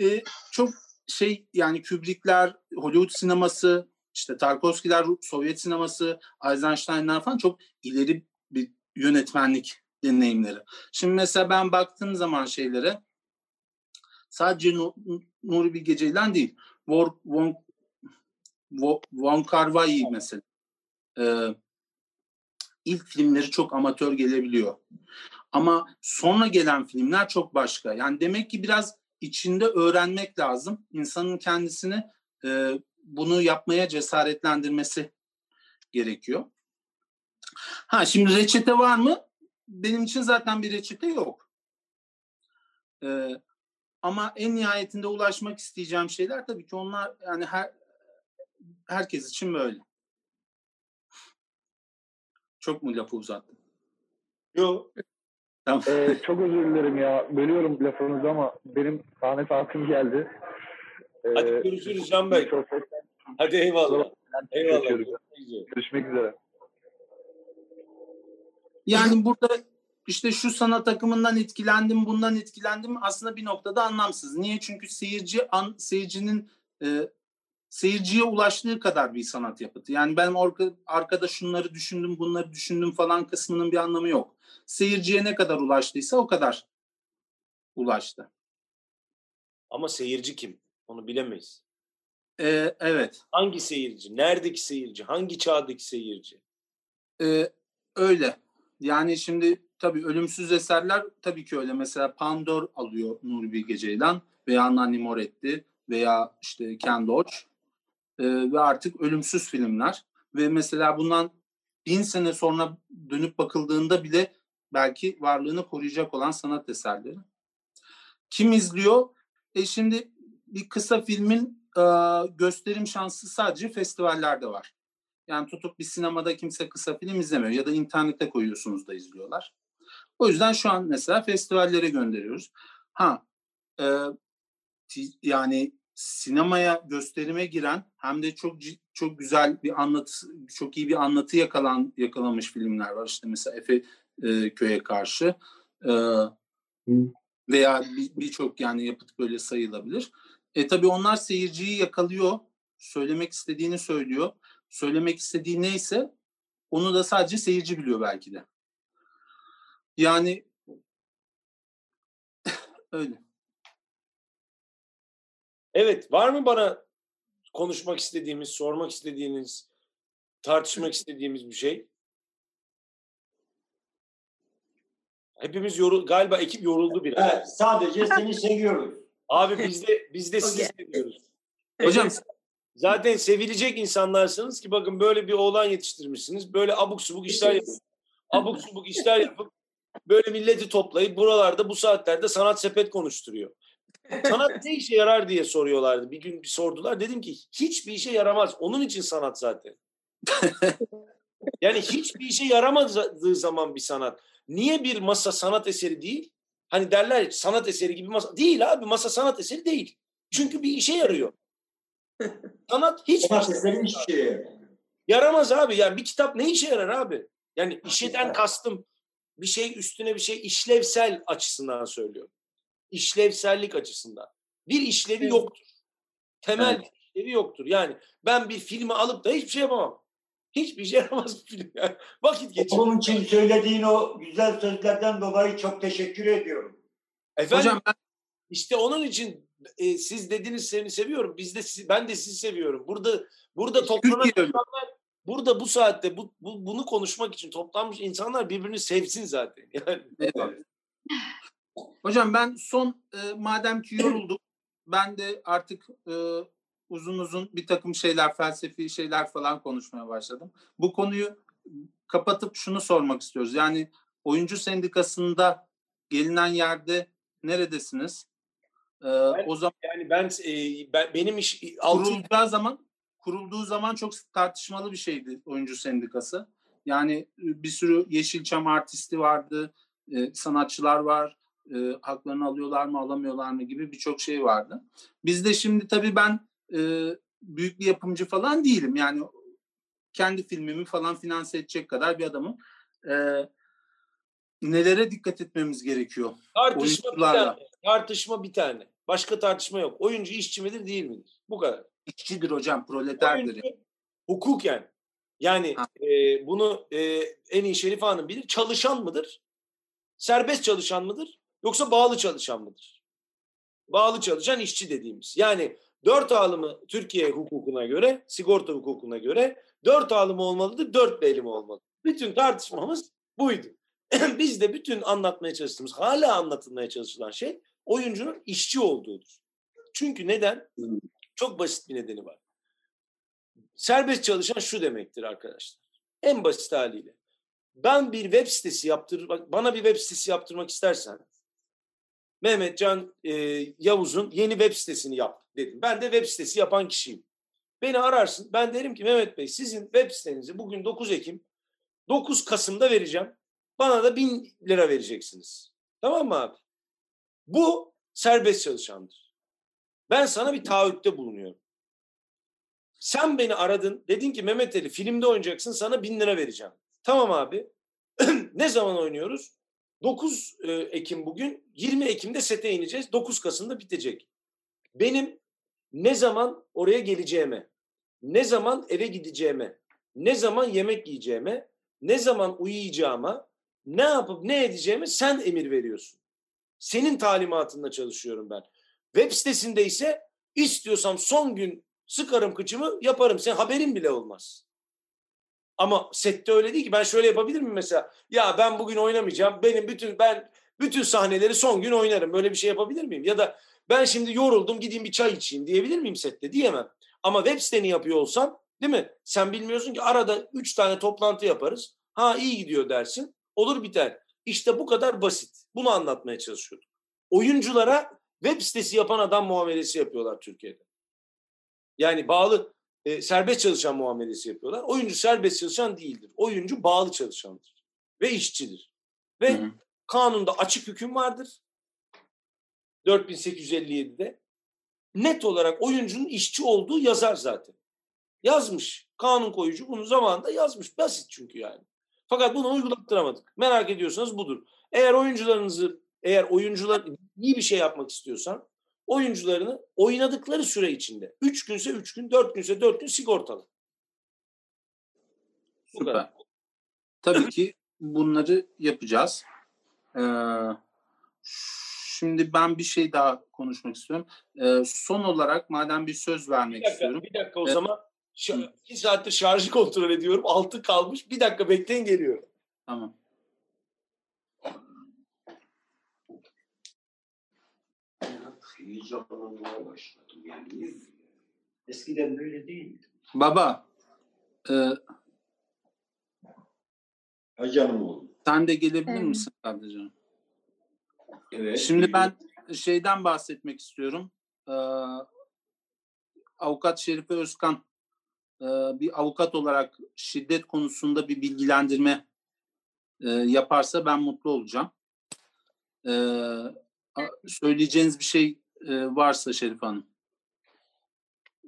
e, çok şey yani Kubrick'ler, Hollywood sineması, işte Tarkovski'ler, Sovyet sineması, Eisenstein'ler falan çok ileri bir yönetmenlik deneyimleri. Şimdi mesela ben baktığım zaman şeylere sadece Nuri Bilge Ceylan değil. Von, Von, Von Kar Wai mesela. Ee, ilk filmleri çok amatör gelebiliyor. Ama sonra gelen filmler çok başka. Yani demek ki biraz içinde öğrenmek lazım. İnsanın kendisini e, bunu yapmaya cesaretlendirmesi gerekiyor. Ha şimdi reçete var mı? Benim için zaten bir reçete yok. Ee, ama en nihayetinde ulaşmak isteyeceğim şeyler tabii ki onlar yani her herkes için böyle. Çok mu lafı uzattım?
Yok.
Tamam.
Ee, çok özür dilerim ya. Bölüyorum lafınızı ama benim sahne saatim geldi. Ee,
Hadi görüşürüz Can Bey.
sohbet-
Hadi eyvallah. Eyvallah.
Görüşürüz. Görüşmek üzere.
Yani burada işte şu sanat akımından etkilendim, bundan etkilendim aslında bir noktada anlamsız. Niye? Çünkü seyirci an, seyircinin e, seyirciye ulaştığı kadar bir sanat yapıtı. Yani ben orka, arkada şunları düşündüm, bunları düşündüm falan kısmının bir anlamı yok. Seyirciye ne kadar ulaştıysa o kadar ulaştı.
Ama seyirci kim? Onu bilemeyiz.
E, evet.
Hangi seyirci? Neredeki seyirci? Hangi çağdaki seyirci?
Ee, öyle. Yani şimdi tabii ölümsüz eserler tabii ki öyle. Mesela Pandor alıyor Nuri Bilge Ceylan veya Nanni Moretti veya işte Ken Loach Ee, ve artık ölümsüz filmler ve mesela bundan bin sene sonra dönüp bakıldığında bile belki varlığını koruyacak olan sanat eserleri. Kim izliyor? E şimdi bir kısa filmin e, gösterim şansı sadece festivallerde var. Yani tutup bir sinemada kimse kısa film izlemiyor ya da internete koyuyorsunuz da izliyorlar. O yüzden şu an mesela festivallere gönderiyoruz. Ha e, yani sinemaya gösterime giren hem de çok çok güzel bir anlatı çok iyi bir anlatı yakalan yakalamış filmler var. İşte mesela Efe e, köye karşı e, veya bir- birçok yani yapıt böyle sayılabilir. E tabii onlar seyirciyi yakalıyor, söylemek istediğini söylüyor. Söylemek istediği neyse onu da sadece seyirci biliyor belki de. Yani öyle.
Evet, var mı bana konuşmak istediğimiz, sormak istediğiniz, tartışmak istediğimiz bir şey? Hepimiz yorul galiba ekip yoruldu biraz.
Evet, sadece seni seviyoruz.
Abi biz de biz de sizi seviyoruz.
Hocam
Zaten sevilecek insanlarsınız ki bakın böyle bir oğlan yetiştirmişsiniz. Böyle abuk subuk işler yapıp abuk subuk işler yapıp böyle milleti toplayıp buralarda bu saatlerde sanat sepet konuşturuyor. Sanat ne işe yarar diye soruyorlardı. Bir gün bir sordular. Dedim ki hiçbir işe yaramaz. Onun için sanat zaten. yani hiçbir işe yaramadığı zaman bir sanat. Niye bir masa sanat eseri değil? Hani derler sanat eseri gibi masa. Değil abi masa sanat eseri değil. Çünkü bir işe yarıyor. Sanat hiç
Sanat eseri hiçbir şey yaramıyor.
yaramaz abi. Yani bir kitap ne işe yarar abi? Yani işeden kastım bir şey üstüne bir şey işlevsel açısından söylüyorum. İşlevsellik açısından. Bir işlevi yoktur. Temel
Evet.
bir işlevi yoktur. Yani ben bir filmi alıp da hiçbir şey yapamam. Hiçbir şey yaramaz bir film. Yani vakit geçirir.
Onun için söylediğin o güzel sözlerden dolayı çok teşekkür ediyorum.
Efendim
hocam ben
işte onun için e, siz dediniz seni seviyorum. Biz de sizi, ben de sizi seviyorum. Burada burada toplanan insanlar burada bu saatte bu, bu bunu konuşmak için toplanmış insanlar birbirini sevsin zaten. Yani
Eyvallah. Hocam ben son e, madem ki yorulduk ben de artık e, uzun uzun bir takım şeyler felsefi şeyler falan konuşmaya başladım. Bu konuyu kapatıp şunu sormak istiyoruz. Yani oyuncu sendikasında gelinen yerde neredesiniz? E, o zaman
yani ben, e, ben benim iş altın
kurulacağı zaman kurulduğu zaman çok tartışmalı bir şeydi oyuncu sendikası. Yani e, bir sürü Yeşilçam artisti vardı, e, sanatçılar var, e, haklarını alıyorlar mı alamıyorlar mı gibi birçok şey vardı. Bizde şimdi tabii ben e, büyük bir yapımcı falan değilim. Yani kendi filmimi falan finanse edecek kadar bir adamım. E, nelere dikkat etmemiz gerekiyor?
tartışma bir tane. Tartışma bir tane. Başka tartışma yok. Oyuncu işçi midir değil midir? Bu kadar.
İşçidir hocam, proleterdir.
Oyuncu hukuken yani
Ha.
e, bunu e, en iyi Şerif Hanım bilir. Çalışan mıdır? Serbest çalışan mıdır? Yoksa bağlı çalışan mıdır? Bağlı çalışan işçi dediğimiz. Yani dört alımı Türkiye hukukuna göre, sigorta hukukuna göre dört alımı olmalıdır, dört beyli mi olmalı? Bütün tartışmamız buydu. Biz de bütün anlatmaya çalıştığımız, hala anlatılmaya çalışılan şey oyuncunun işçi olduğudur. Çünkü neden? Çok basit bir nedeni var. Serbest çalışan şu demektir arkadaşlar. En basit haliyle. Ben bir web sitesi yaptır, bak bana bir web sitesi yaptırmak istersen Mehmet Can e, Yavuz'un yeni web sitesini yap dedim. Ben de web sitesi yapan kişiyim. Beni ararsın. Ben derim ki Mehmet Bey sizin web sitenizi bugün 9 Ekim 9 Kasım'da vereceğim. Bana da bin lira vereceksiniz. Tamam mı abi? Bu serbest çalışandır. Ben sana bir taahhütte bulunuyorum. Sen beni aradın. Dedin ki Mehmet Ali filmde oynayacaksın sana bin lira vereceğim. Tamam abi. ne zaman oynuyoruz? 9 e, Ekim bugün. 20 Ekim'de sete ineceğiz. 9 Kasım'da bitecek. Benim ne zaman oraya geleceğime, ne zaman eve gideceğime, ne zaman yemek yiyeceğime, ne zaman uyuyacağıma, ne yapıp ne edeceğime sen emir veriyorsun. Senin talimatınla çalışıyorum ben. Web sitesinde ise istiyorsam son gün sıkarım kıçımı yaparım. Sen haberin bile olmaz. Ama sette öyle değil ki. Ben şöyle yapabilir miyim mesela? Ya ben bugün oynamayacağım. Benim bütün ben bütün sahneleri son gün oynarım. Böyle bir şey yapabilir miyim? Ya da ben şimdi yoruldum gideyim bir çay içeyim diyebilir miyim sette? Diyemem. Ama web siteni yapıyor olsam değil mi? Sen bilmiyorsun ki arada üç tane toplantı yaparız. Ha iyi gidiyor dersin. Olur biter. İşte bu kadar basit. Bunu anlatmaya çalışıyordum. Oyunculara web sitesi yapan adam muamelesi yapıyorlar Türkiye'de. Yani bağlı e, serbest çalışan muamelesi yapıyorlar. Oyuncu serbest çalışan değildir. Oyuncu bağlı çalışandır ve işçidir. Ve hı hı. kanunda açık hüküm vardır. 4857'de net olarak oyuncunun işçi olduğu yazar zaten. Yazmış. Kanun koyucu bunu zamanında yazmış. Basit çünkü yani. Fakat bunu uygulattıramadık. Merak ediyorsanız budur. Eğer oyuncularınızı, eğer oyuncular iyi bir şey yapmak istiyorsan oyuncularını oynadıkları süre içinde 3 günse 3 gün, 4 günse 4 gün sigortalı.
Süper. Tabii ki bunları yapacağız. Ee, şimdi ben bir şey daha konuşmak istiyorum. Ee, son olarak madem bir söz vermek
bir dakika,
istiyorum.
Bir dakika o ee, zaman. Ş- iki saattir şarjı kontrol ediyorum. Altı kalmış. Bir dakika bekleyin geliyor.
Tamam.
Heyecanlanmaya başladım. Yani eskiden böyle değildi.
Baba, e,
ha canım oğlum.
Sen de gelebilir evet. misin kardeşim?
Evet.
Şimdi ben şeyden bahsetmek istiyorum. Ee, avukat Şerife Özkan e, bir avukat olarak şiddet konusunda bir bilgilendirme e, yaparsa ben mutlu olacağım. E, söyleyeceğiniz bir şey e, varsa Şerif Hanım.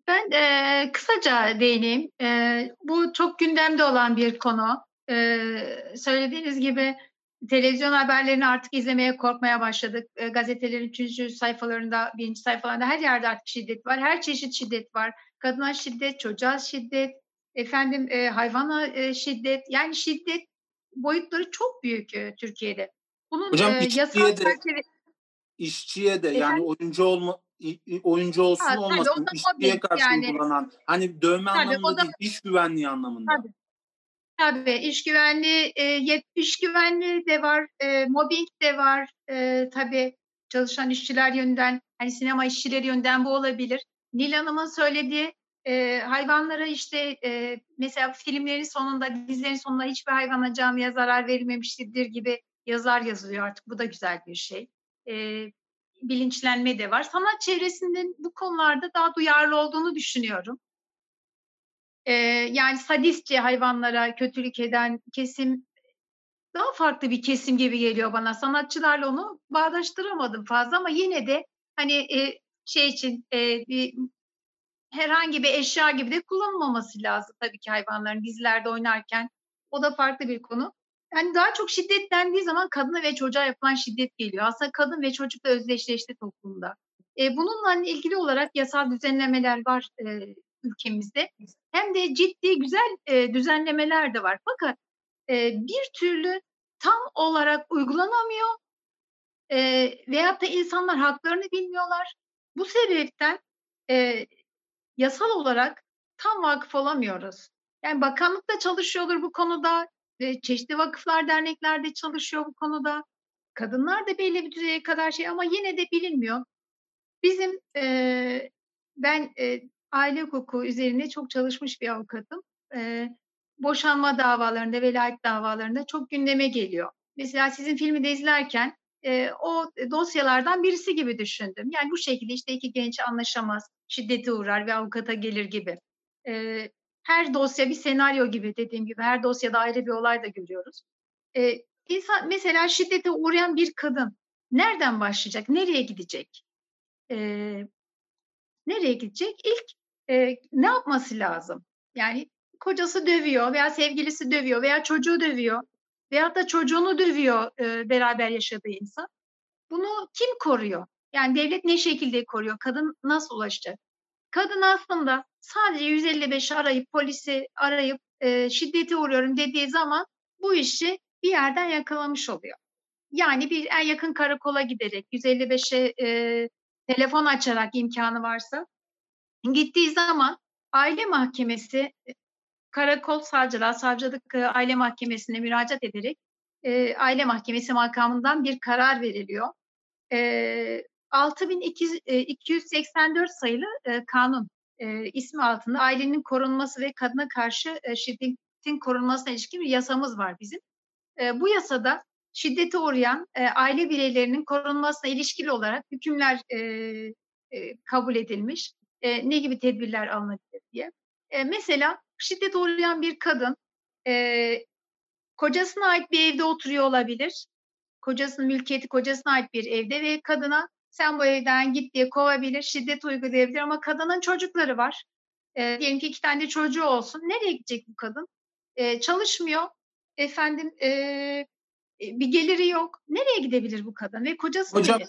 Ben e, kısaca değineyim. E, bu çok gündemde olan bir konu. E, söylediğiniz gibi televizyon haberlerini artık izlemeye korkmaya başladık. E, gazetelerin üçüncü sayfalarında, birinci sayfalarında her yerde artık şiddet var. Her çeşit şiddet var. Kadına şiddet, çocuğa şiddet, efendim e, hayvana e, şiddet. Yani şiddet boyutları çok büyük e, Türkiye'de.
Bunun Hocam, e, yasal çerçeve işçiye de yani oyuncu olma oyuncu olsun ha, olmasın işçiye karşı yani. uygulanan hani dövme tabii, anlamında da, değil iş güvenliği anlamında.
Tabii. Tabii iş güvenliği, e, iş güvenliği de var, e, mobbing de var. E, tabii çalışan işçiler yönden, hani sinema işçileri yönden bu olabilir. Nil Hanım'ın söylediği e, hayvanlara işte e, mesela filmlerin sonunda, dizilerin sonunda hiçbir hayvana canlıya zarar verilmemiştir gibi yazılar yazılıyor artık. Bu da güzel bir şey e, bilinçlenme de var. Sanat çevresinde bu konularda daha duyarlı olduğunu düşünüyorum. E, yani sadistçe hayvanlara kötülük eden kesim daha farklı bir kesim gibi geliyor bana. Sanatçılarla onu bağdaştıramadım fazla ama yine de hani e, şey için e, bir herhangi bir eşya gibi de kullanılmaması lazım tabii ki hayvanların dizilerde oynarken. O da farklı bir konu. Yani daha çok şiddet dendiği zaman kadına ve çocuğa yapılan şiddet geliyor. Aslında kadın ve çocukla özdeşleşti toplumda. E, bununla ilgili olarak yasal düzenlemeler var e, ülkemizde. Hem de ciddi güzel e, düzenlemeler de var. Fakat e, bir türlü tam olarak uygulanamıyor e, veyahut da insanlar haklarını bilmiyorlar. Bu sebepten e, yasal olarak tam vakıf olamıyoruz. Yani bakanlık da çalışıyordur bu konuda, ve çeşitli vakıflar, derneklerde çalışıyor bu konuda. Kadınlar da belli bir düzeye kadar şey ama yine de bilinmiyor. Bizim e, ben e, aile hukuku üzerine çok çalışmış bir avukatım. E, boşanma davalarında, velayet davalarında çok gündeme geliyor. Mesela sizin filmi de izlerken e, o dosyalardan birisi gibi düşündüm. Yani bu şekilde işte iki genç anlaşamaz, şiddete uğrar ve avukata gelir gibi. E, her dosya bir senaryo gibi dediğim gibi her dosyada ayrı bir olay da görüyoruz. E, insan mesela şiddete uğrayan bir kadın nereden başlayacak? Nereye gidecek? E, nereye gidecek? İlk e, ne yapması lazım? Yani kocası dövüyor veya sevgilisi dövüyor veya çocuğu dövüyor veya da çocuğunu dövüyor e, beraber yaşadığı insan. Bunu kim koruyor? Yani devlet ne şekilde koruyor? Kadın nasıl ulaşacak? Kadın aslında sadece 155'i arayıp polisi arayıp e, şiddete uğruyorum dediği zaman bu işi bir yerden yakalamış oluyor. Yani bir en yakın karakola giderek 155'e e, telefon açarak imkanı varsa gittiği zaman aile mahkemesi karakol savcılığa, savcılık e, aile mahkemesine müracaat ederek e, aile mahkemesi makamından bir karar veriliyor. E, 6284 sayılı e, kanun e, ismi altında ailenin korunması ve kadına karşı e, şiddetin korunmasına ilişkin bir yasamız var bizim. E, bu yasada şiddete uğrayan e, aile bireylerinin korunmasına ilişkili olarak hükümler e, e, kabul edilmiş. E, ne gibi tedbirler alınabilir diye. E, mesela şiddete uğrayan bir kadın e, kocasına ait bir evde oturuyor olabilir. Kocasının mülkiyeti kocasına ait bir evde ve kadına sen bu evden git diye kovabilir, şiddet uygulayabilir ama kadının çocukları var. E, diyelim ki iki tane çocuğu olsun. Nereye gidecek bu kadın? E, çalışmıyor. Efendim e, bir geliri yok. Nereye gidebilir bu kadın? Ve kocası
Hocam.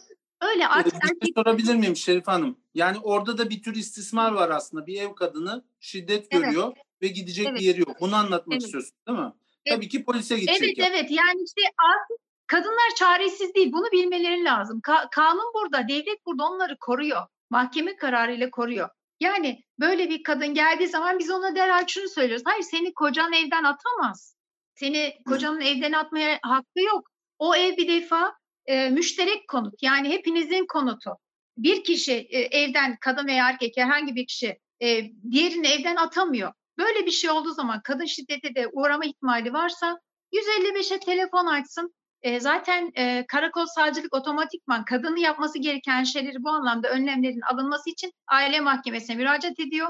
Öyle artık
bir şey sorabilir miyim Şerif Hanım? Yani orada da bir tür istismar var aslında. Bir ev kadını şiddet
Evet.
görüyor ve gidecek
Evet.
bir yeri yok. Bunu anlatmak
Evet.
istiyorsun değil mi?
Evet.
Tabii ki polise gidecek.
Evet
yani.
evet yani işte artık kadınlar çaresiz değil bunu bilmeleri lazım. Ka- kanun burada devlet burada onları koruyor. Mahkeme kararıyla koruyor. Yani böyle bir kadın geldiği zaman biz ona derhal şunu söylüyoruz. Hayır seni kocan evden atamaz. Seni kocanın evden atmaya hakkı yok. O ev bir defa e, müşterek konut yani hepinizin konutu. Bir kişi e, evden kadın veya erkek herhangi bir kişi e, diğerini evden atamıyor. Böyle bir şey olduğu zaman kadın şiddete de uğrama ihtimali varsa 155'e telefon açsın. E, zaten e, karakol savcılık otomatikman kadının yapması gereken şeyleri bu anlamda önlemlerin alınması için aile mahkemesine müracaat ediyor.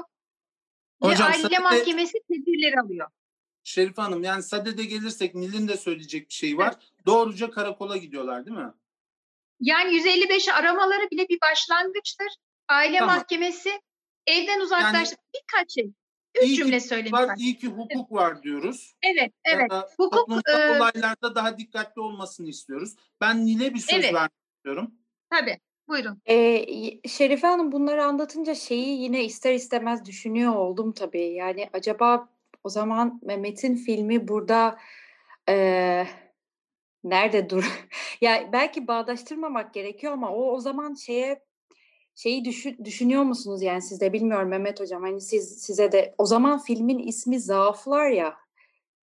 Hocam,
ve aile
sadede-
mahkemesi tedbirleri alıyor.
Şerif Hanım yani sadede gelirsek Nil'in de söyleyecek bir şey var. Doğruca karakola gidiyorlar değil mi?
Yani 155'i aramaları bile bir başlangıçtır. Aile
Tamam.
mahkemesi evden uzaklaştır. Birkaç şey. Üç
İyi
cümle söyleyeyim
Var,
ben.
iyi ki hukuk var diyoruz.
Evet, evet.
Ya
Hukuk, e,
olaylarda daha dikkatli olmasını istiyoruz. Ben Nil'e bir söz
Evet.
vermek istiyorum.
Tabii. Buyurun.
Ee, Şerife Hanım bunları anlatınca şeyi yine ister istemez düşünüyor oldum tabii. Yani acaba o zaman Mehmet'in filmi burada eee, nerede dur? ya belki bağdaştırmamak gerekiyor ama o o zaman şeye şeyi düşün, düşünüyor musunuz yani siz de bilmiyorum Mehmet hocam hani siz size de o zaman filmin ismi Zaaflar ya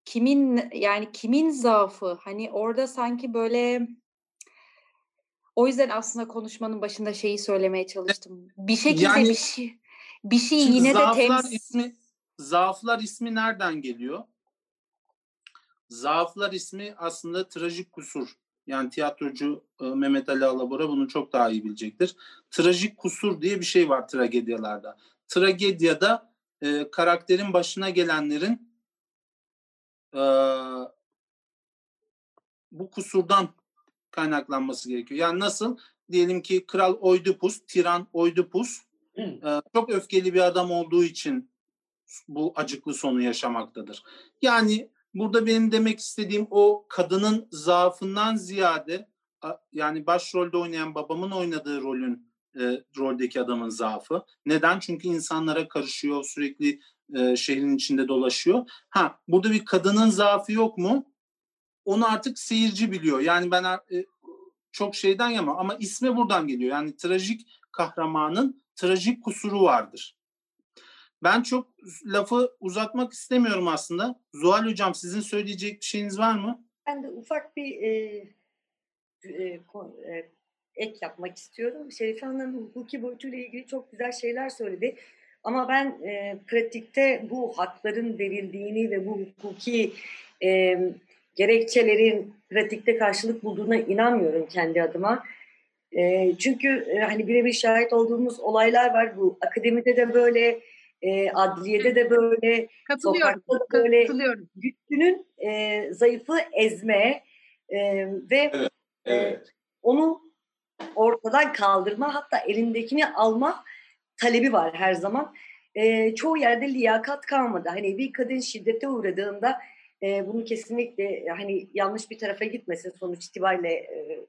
kimin yani kimin zaafı hani orada sanki böyle o yüzden aslında konuşmanın başında şeyi söylemeye çalıştım. Bir şekilde
Yani-
bir şey bir şey yine de
zaaflar
temsil
ismi zaaflar ismi nereden geliyor? Zaaflar ismi aslında trajik kusur. Yani tiyatrocu e, Mehmet Ali Alabora bunu çok daha iyi bilecektir. Trajik kusur diye bir şey var tragedyalarda. Tragedyada e, karakterin başına gelenlerin e, bu kusurdan kaynaklanması gerekiyor. Yani nasıl? Diyelim ki Kral Oidipus, Tiran Oidipus e, çok öfkeli bir adam olduğu için bu acıklı sonu yaşamaktadır. Yani burada benim demek istediğim o kadının zaafından ziyade yani başrolde oynayan babamın oynadığı rolün e, roldeki adamın zaafı. Neden? Çünkü insanlara karışıyor, sürekli e, şehrin içinde dolaşıyor. Ha, burada bir kadının zaafı yok mu? Onu artık seyirci biliyor. Yani ben e, çok şeyden yama ama ismi buradan geliyor. Yani trajik kahramanın trajik kusuru vardır. Ben çok lafı uzatmak istemiyorum aslında. Zuhal Hocam sizin söyleyecek bir şeyiniz var mı?
Ben de ufak bir e, e, e, ek yapmak istiyorum. Şerife Hanım hukuki boyutuyla ilgili çok güzel şeyler söyledi. Ama ben e, pratikte bu hakların verildiğini ve bu hukuki e, gerekçelerin pratikte karşılık bulduğuna inanmıyorum kendi adıma. E, çünkü e, hani birebir şahit olduğumuz olaylar var. Bu akademide de böyle, e, adliyede de böyle,
Katılıyorum.
da böyle
Katılıyorum.
güçlünün e, zayıfı ezme, E, ve
Evet,
e,
Evet.
onu ortadan kaldırma hatta elindekini alma talebi var her zaman. E, çoğu yerde liyakat kalmadı. Hani bir kadın şiddete uğradığında e, bunu kesinlikle e, hani yanlış bir tarafa gitmesin sonuç itibariyle e,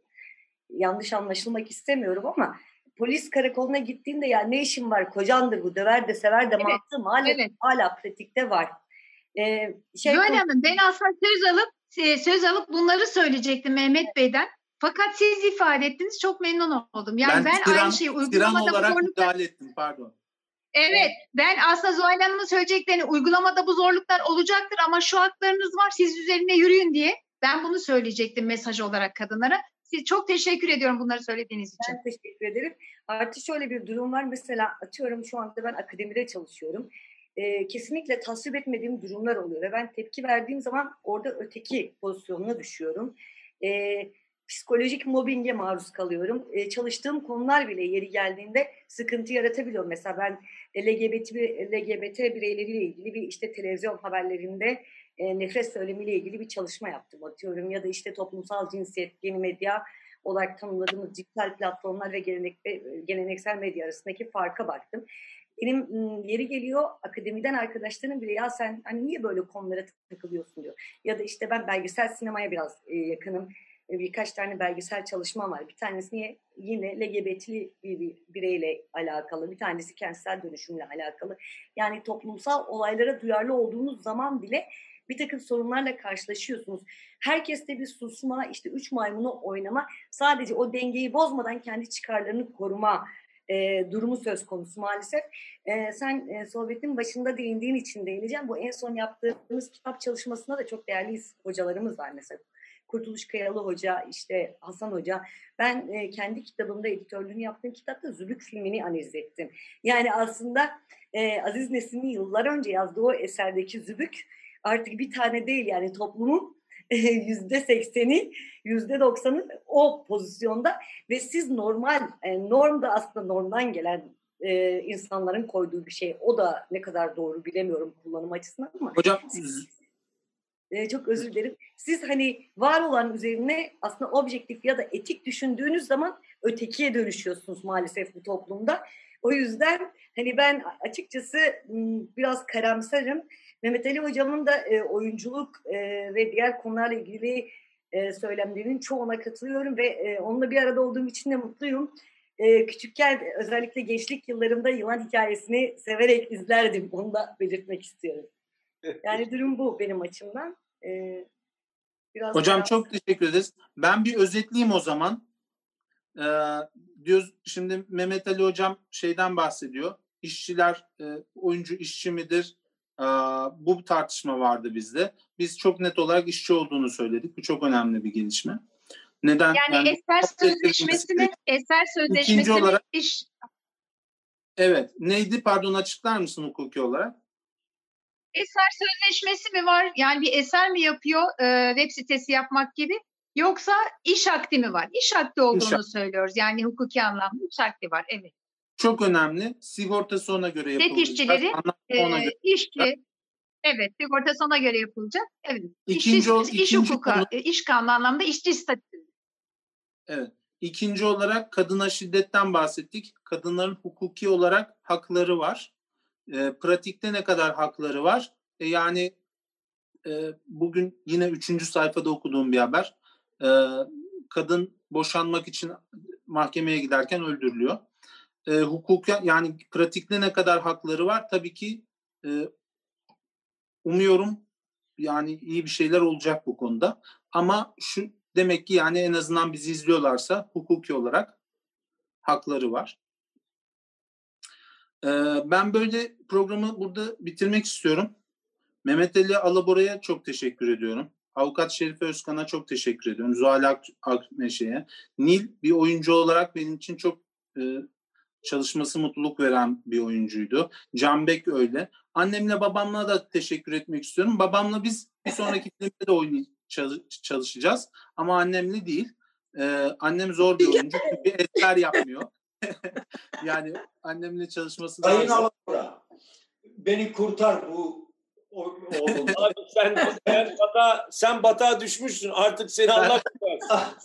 yanlış anlaşılmak istemiyorum ama polis karakoluna gittiğinde ya ne işin var kocandır bu döver de sever de
Evet,
mantığı maalesef
evet.
hala pratikte var. E, şey
Zuhal Hanım ben aslında söz alıp e, söz alıp bunları söyleyecektim Mehmet Bey'den. Fakat siz ifade ettiniz çok memnun oldum. Yani ben,
tiran,
aynı şeyi uygulamada
olarak
zorluklar...
müdahale ettim pardon.
Evet ben aslında Zuhal Hanım'ın söyleyeceklerini uygulamada bu zorluklar olacaktır ama şu haklarınız var siz üzerine yürüyün diye ben bunu söyleyecektim mesaj olarak kadınlara. Siz çok teşekkür ediyorum bunları söylediğiniz için.
Ben teşekkür ederim. Artı şöyle bir durum var. Mesela atıyorum şu anda ben akademide çalışıyorum. Ee, kesinlikle tasvip etmediğim durumlar oluyor ve ben tepki verdiğim zaman orada öteki pozisyonuna düşüyorum. Ee, psikolojik mobbinge maruz kalıyorum. Ee, çalıştığım konular bile yeri geldiğinde sıkıntı yaratabiliyor. Mesela ben LGBT, LGBT bireyleriyle ilgili bir işte televizyon haberlerinde e, nefret söylemiyle ilgili bir çalışma yaptım atıyorum. Ya da işte toplumsal cinsiyet, yeni medya olarak tanımladığımız dijital platformlar ve gelenek, e, geleneksel medya arasındaki farka baktım. Benim yeri geliyor akademiden arkadaşlarım bile ya sen hani niye böyle konulara takılıyorsun diyor. Ya da işte ben belgesel sinemaya biraz e, yakınım. E, birkaç tane belgesel çalışmam var. Bir tanesi yine LGBT'li bir bireyle alakalı. Bir tanesi kentsel dönüşümle alakalı. Yani toplumsal olaylara duyarlı olduğunuz zaman bile bir takım sorunlarla karşılaşıyorsunuz. Herkeste bir susma, işte üç maymunu oynama, sadece o dengeyi bozmadan kendi çıkarlarını koruma e, durumu söz konusu maalesef. E, sen e, sohbetin başında değindiğin için değineceğim. Bu en son yaptığımız kitap çalışmasında da çok değerli hocalarımız var mesela. Kurtuluş Kayalı Hoca, işte Hasan Hoca. Ben e, kendi kitabımda editörlüğünü yaptığım kitapta Zülük filmini analiz ettim. Yani aslında e, Aziz Nesin'in yıllar önce yazdığı o eserdeki Zübük artık bir tane değil yani toplumun yüzde sekseni, yüzde doksanı o pozisyonda ve siz normal, e, norm da aslında normdan gelen e, insanların koyduğu bir şey. O da ne kadar doğru bilemiyorum kullanım açısından ama.
Hocam
e, çok özür dilerim. Siz hani var olan üzerine aslında objektif ya da etik düşündüğünüz zaman ötekiye dönüşüyorsunuz maalesef bu toplumda. O yüzden hani ben açıkçası biraz karamsarım. Mehmet Ali Hocam'ın da e, oyunculuk e, ve diğer konularla ilgili e, söylemlerinin çoğuna katılıyorum ve e, onunla bir arada olduğum için de mutluyum. E, küçükken özellikle gençlik yıllarımda yılan hikayesini severek izlerdim. Onu da belirtmek istiyorum. Yani durum bu benim açımdan. E,
biraz Hocam daha... çok teşekkür ederiz. Ben bir özetleyeyim o zaman. Ee, diyoruz şimdi Mehmet Ali Hocam şeyden bahsediyor. İşçiler e, oyuncu işçi midir? Bu tartışma vardı bizde. Biz çok net olarak işçi olduğunu söyledik. Bu çok önemli bir gelişme. Neden?
Yani, yani eser sözleşmesini, eser sözleşmesini olarak, iş...
Evet. Neydi? Pardon açıklar mısın hukuki olarak?
Eser sözleşmesi mi var? Yani bir eser mi yapıyor e, web sitesi yapmak gibi? Yoksa iş akdi mi var? İş akdi olduğunu iş söylüyoruz. Yani hukuki anlamda iş akdi var. Evet
çok önemli. Sigortası ona göre yapılacak.
Tek işçileri ona göre. E, işçi Evet, sigortası ona göre yapılacak. Evet.
İkinci,
iş, iş
ikinci
hukuka,
konu,
iş kanunu anlamda işçi statüsü.
Evet. İkinci olarak kadına şiddetten bahsettik. Kadınların hukuki olarak hakları var. E, pratikte ne kadar hakları var? E, yani e, bugün yine üçüncü sayfada okuduğum bir haber. E, kadın boşanmak için mahkemeye giderken öldürülüyor e, hukuka yani pratikte ne kadar hakları var tabii ki e, umuyorum yani iyi bir şeyler olacak bu konuda. Ama şu demek ki yani en azından bizi izliyorlarsa hukuki olarak hakları var. E, ben böyle programı burada bitirmek istiyorum. Mehmet Ali Alabora'ya çok teşekkür ediyorum. Avukat Şerife Özkan'a çok teşekkür ediyorum. Zuhal Akmeşe'ye. Nil bir oyuncu olarak benim için çok e, çalışması mutluluk veren bir oyuncuydu. Canbek öyle. Annemle babamla da teşekkür etmek istiyorum. Babamla biz bir sonraki filmde de oynay çalışacağız. Ama annemle değil. Ee, annem zor bir oyuncu çünkü eser yapmıyor. yani annemle çalışması
Sayın Alavra, beni kurtar bu Oğlum.
Abi sen, sen, batağa, sen batağa düşmüşsün. Artık seni Allah kurtarsın.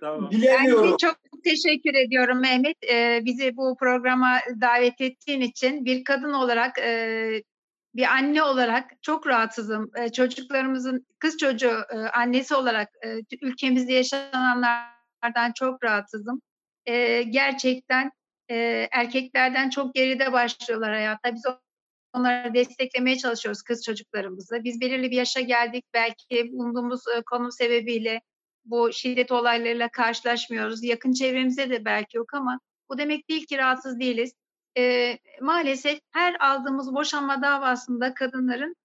Tamam.
Bilemiyorum.
de çok teşekkür ediyorum Mehmet. Ee, bizi bu programa davet ettiğin için bir kadın olarak, e, bir anne olarak çok rahatsızım. E, çocuklarımızın kız çocuğu e, annesi olarak e, ülkemizde yaşananlardan çok rahatsızım. E, gerçekten e, erkeklerden çok geride başlıyorlar hayatta. Biz onları desteklemeye çalışıyoruz kız çocuklarımızı. Biz belirli bir yaşa geldik. Belki bulunduğumuz e, konu sebebiyle bu şiddet olaylarıyla karşılaşmıyoruz. Yakın çevremizde de belki yok ama bu demek değil ki rahatsız değiliz. Ee, maalesef her aldığımız boşanma davasında kadınların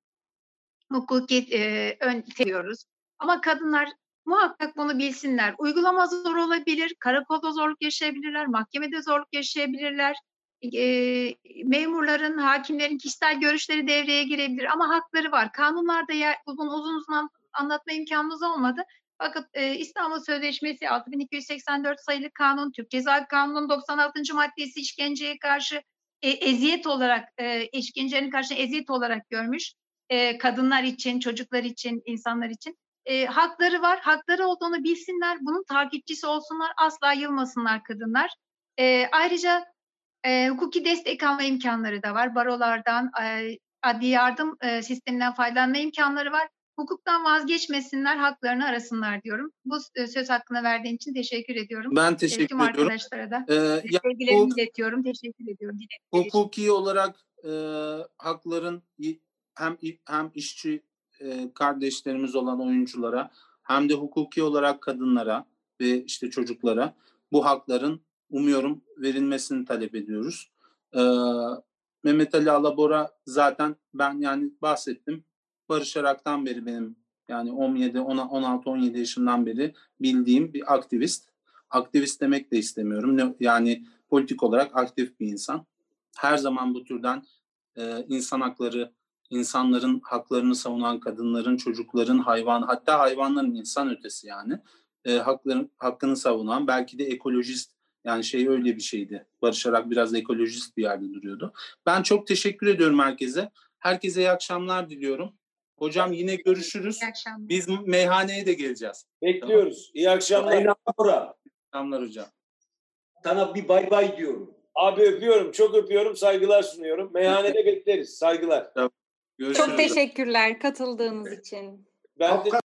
hukuki e, ön diyoruz. Ama kadınlar muhakkak bunu bilsinler. Uygulama zor olabilir, karakolda zorluk yaşayabilirler, mahkemede zorluk yaşayabilirler. E, memurların, hakimlerin kişisel görüşleri devreye girebilir ama hakları var. Kanunlarda yer, uzun uzun uzun an- anlatma imkanımız olmadı. Fakat e, İstanbul Sözleşmesi 6284 sayılı kanun, Türk Ceza Kanunu'nun 96. maddesi işkenceye karşı e, eziyet olarak, e, işkencenin karşı eziyet olarak görmüş. E, kadınlar için, çocuklar için, insanlar için. E, hakları var, hakları olduğunu bilsinler, bunun takipçisi olsunlar, asla yılmasınlar kadınlar. E, ayrıca e, hukuki destek alma imkanları da var. Barolardan, e, adli yardım e, sisteminden faydalanma imkanları var hukuktan vazgeçmesinler, haklarını arasınlar diyorum. Bu e, söz hakkını verdiğin için teşekkür ediyorum.
Ben
E,
teşekkür
Tüm
ediyorum.
arkadaşlara da
Ee,
sevgilerimi
hukuk-
iletiyorum. Teşekkür ediyorum.
Hukuki olarak e, hakların hem hem işçi e, kardeşlerimiz olan oyunculara hem de hukuki olarak kadınlara ve işte çocuklara bu hakların umuyorum verilmesini talep ediyoruz. Ee, Mehmet Ali Alabora zaten ben yani bahsettim. Barış Arak'tan beri benim yani 17, 16, 17 yaşından beri bildiğim bir aktivist. Aktivist demek de istemiyorum. Yani politik olarak aktif bir insan. Her zaman bu türden e, insan hakları, insanların haklarını savunan kadınların, çocukların, hayvan, hatta hayvanların insan ötesi yani e, hakların hakkını savunan, belki de ekolojist yani şey öyle bir şeydi. Barış Arak biraz ekolojist bir yerde duruyordu. Ben çok teşekkür ediyorum herkese. Herkese iyi akşamlar diliyorum. Hocam yine görüşürüz.
İyi akşamlar.
Biz meyhaneye de geleceğiz.
Bekliyoruz. İyi akşamlar.
Amora,
Akşamlar hocam.
sana bir bay bay diyorum.
Abi öpüyorum. Çok öpüyorum. Saygılar sunuyorum. Meyhanede bekleriz. Saygılar.
Görüşürüz.
Çok teşekkürler katıldığınız için.
Ben de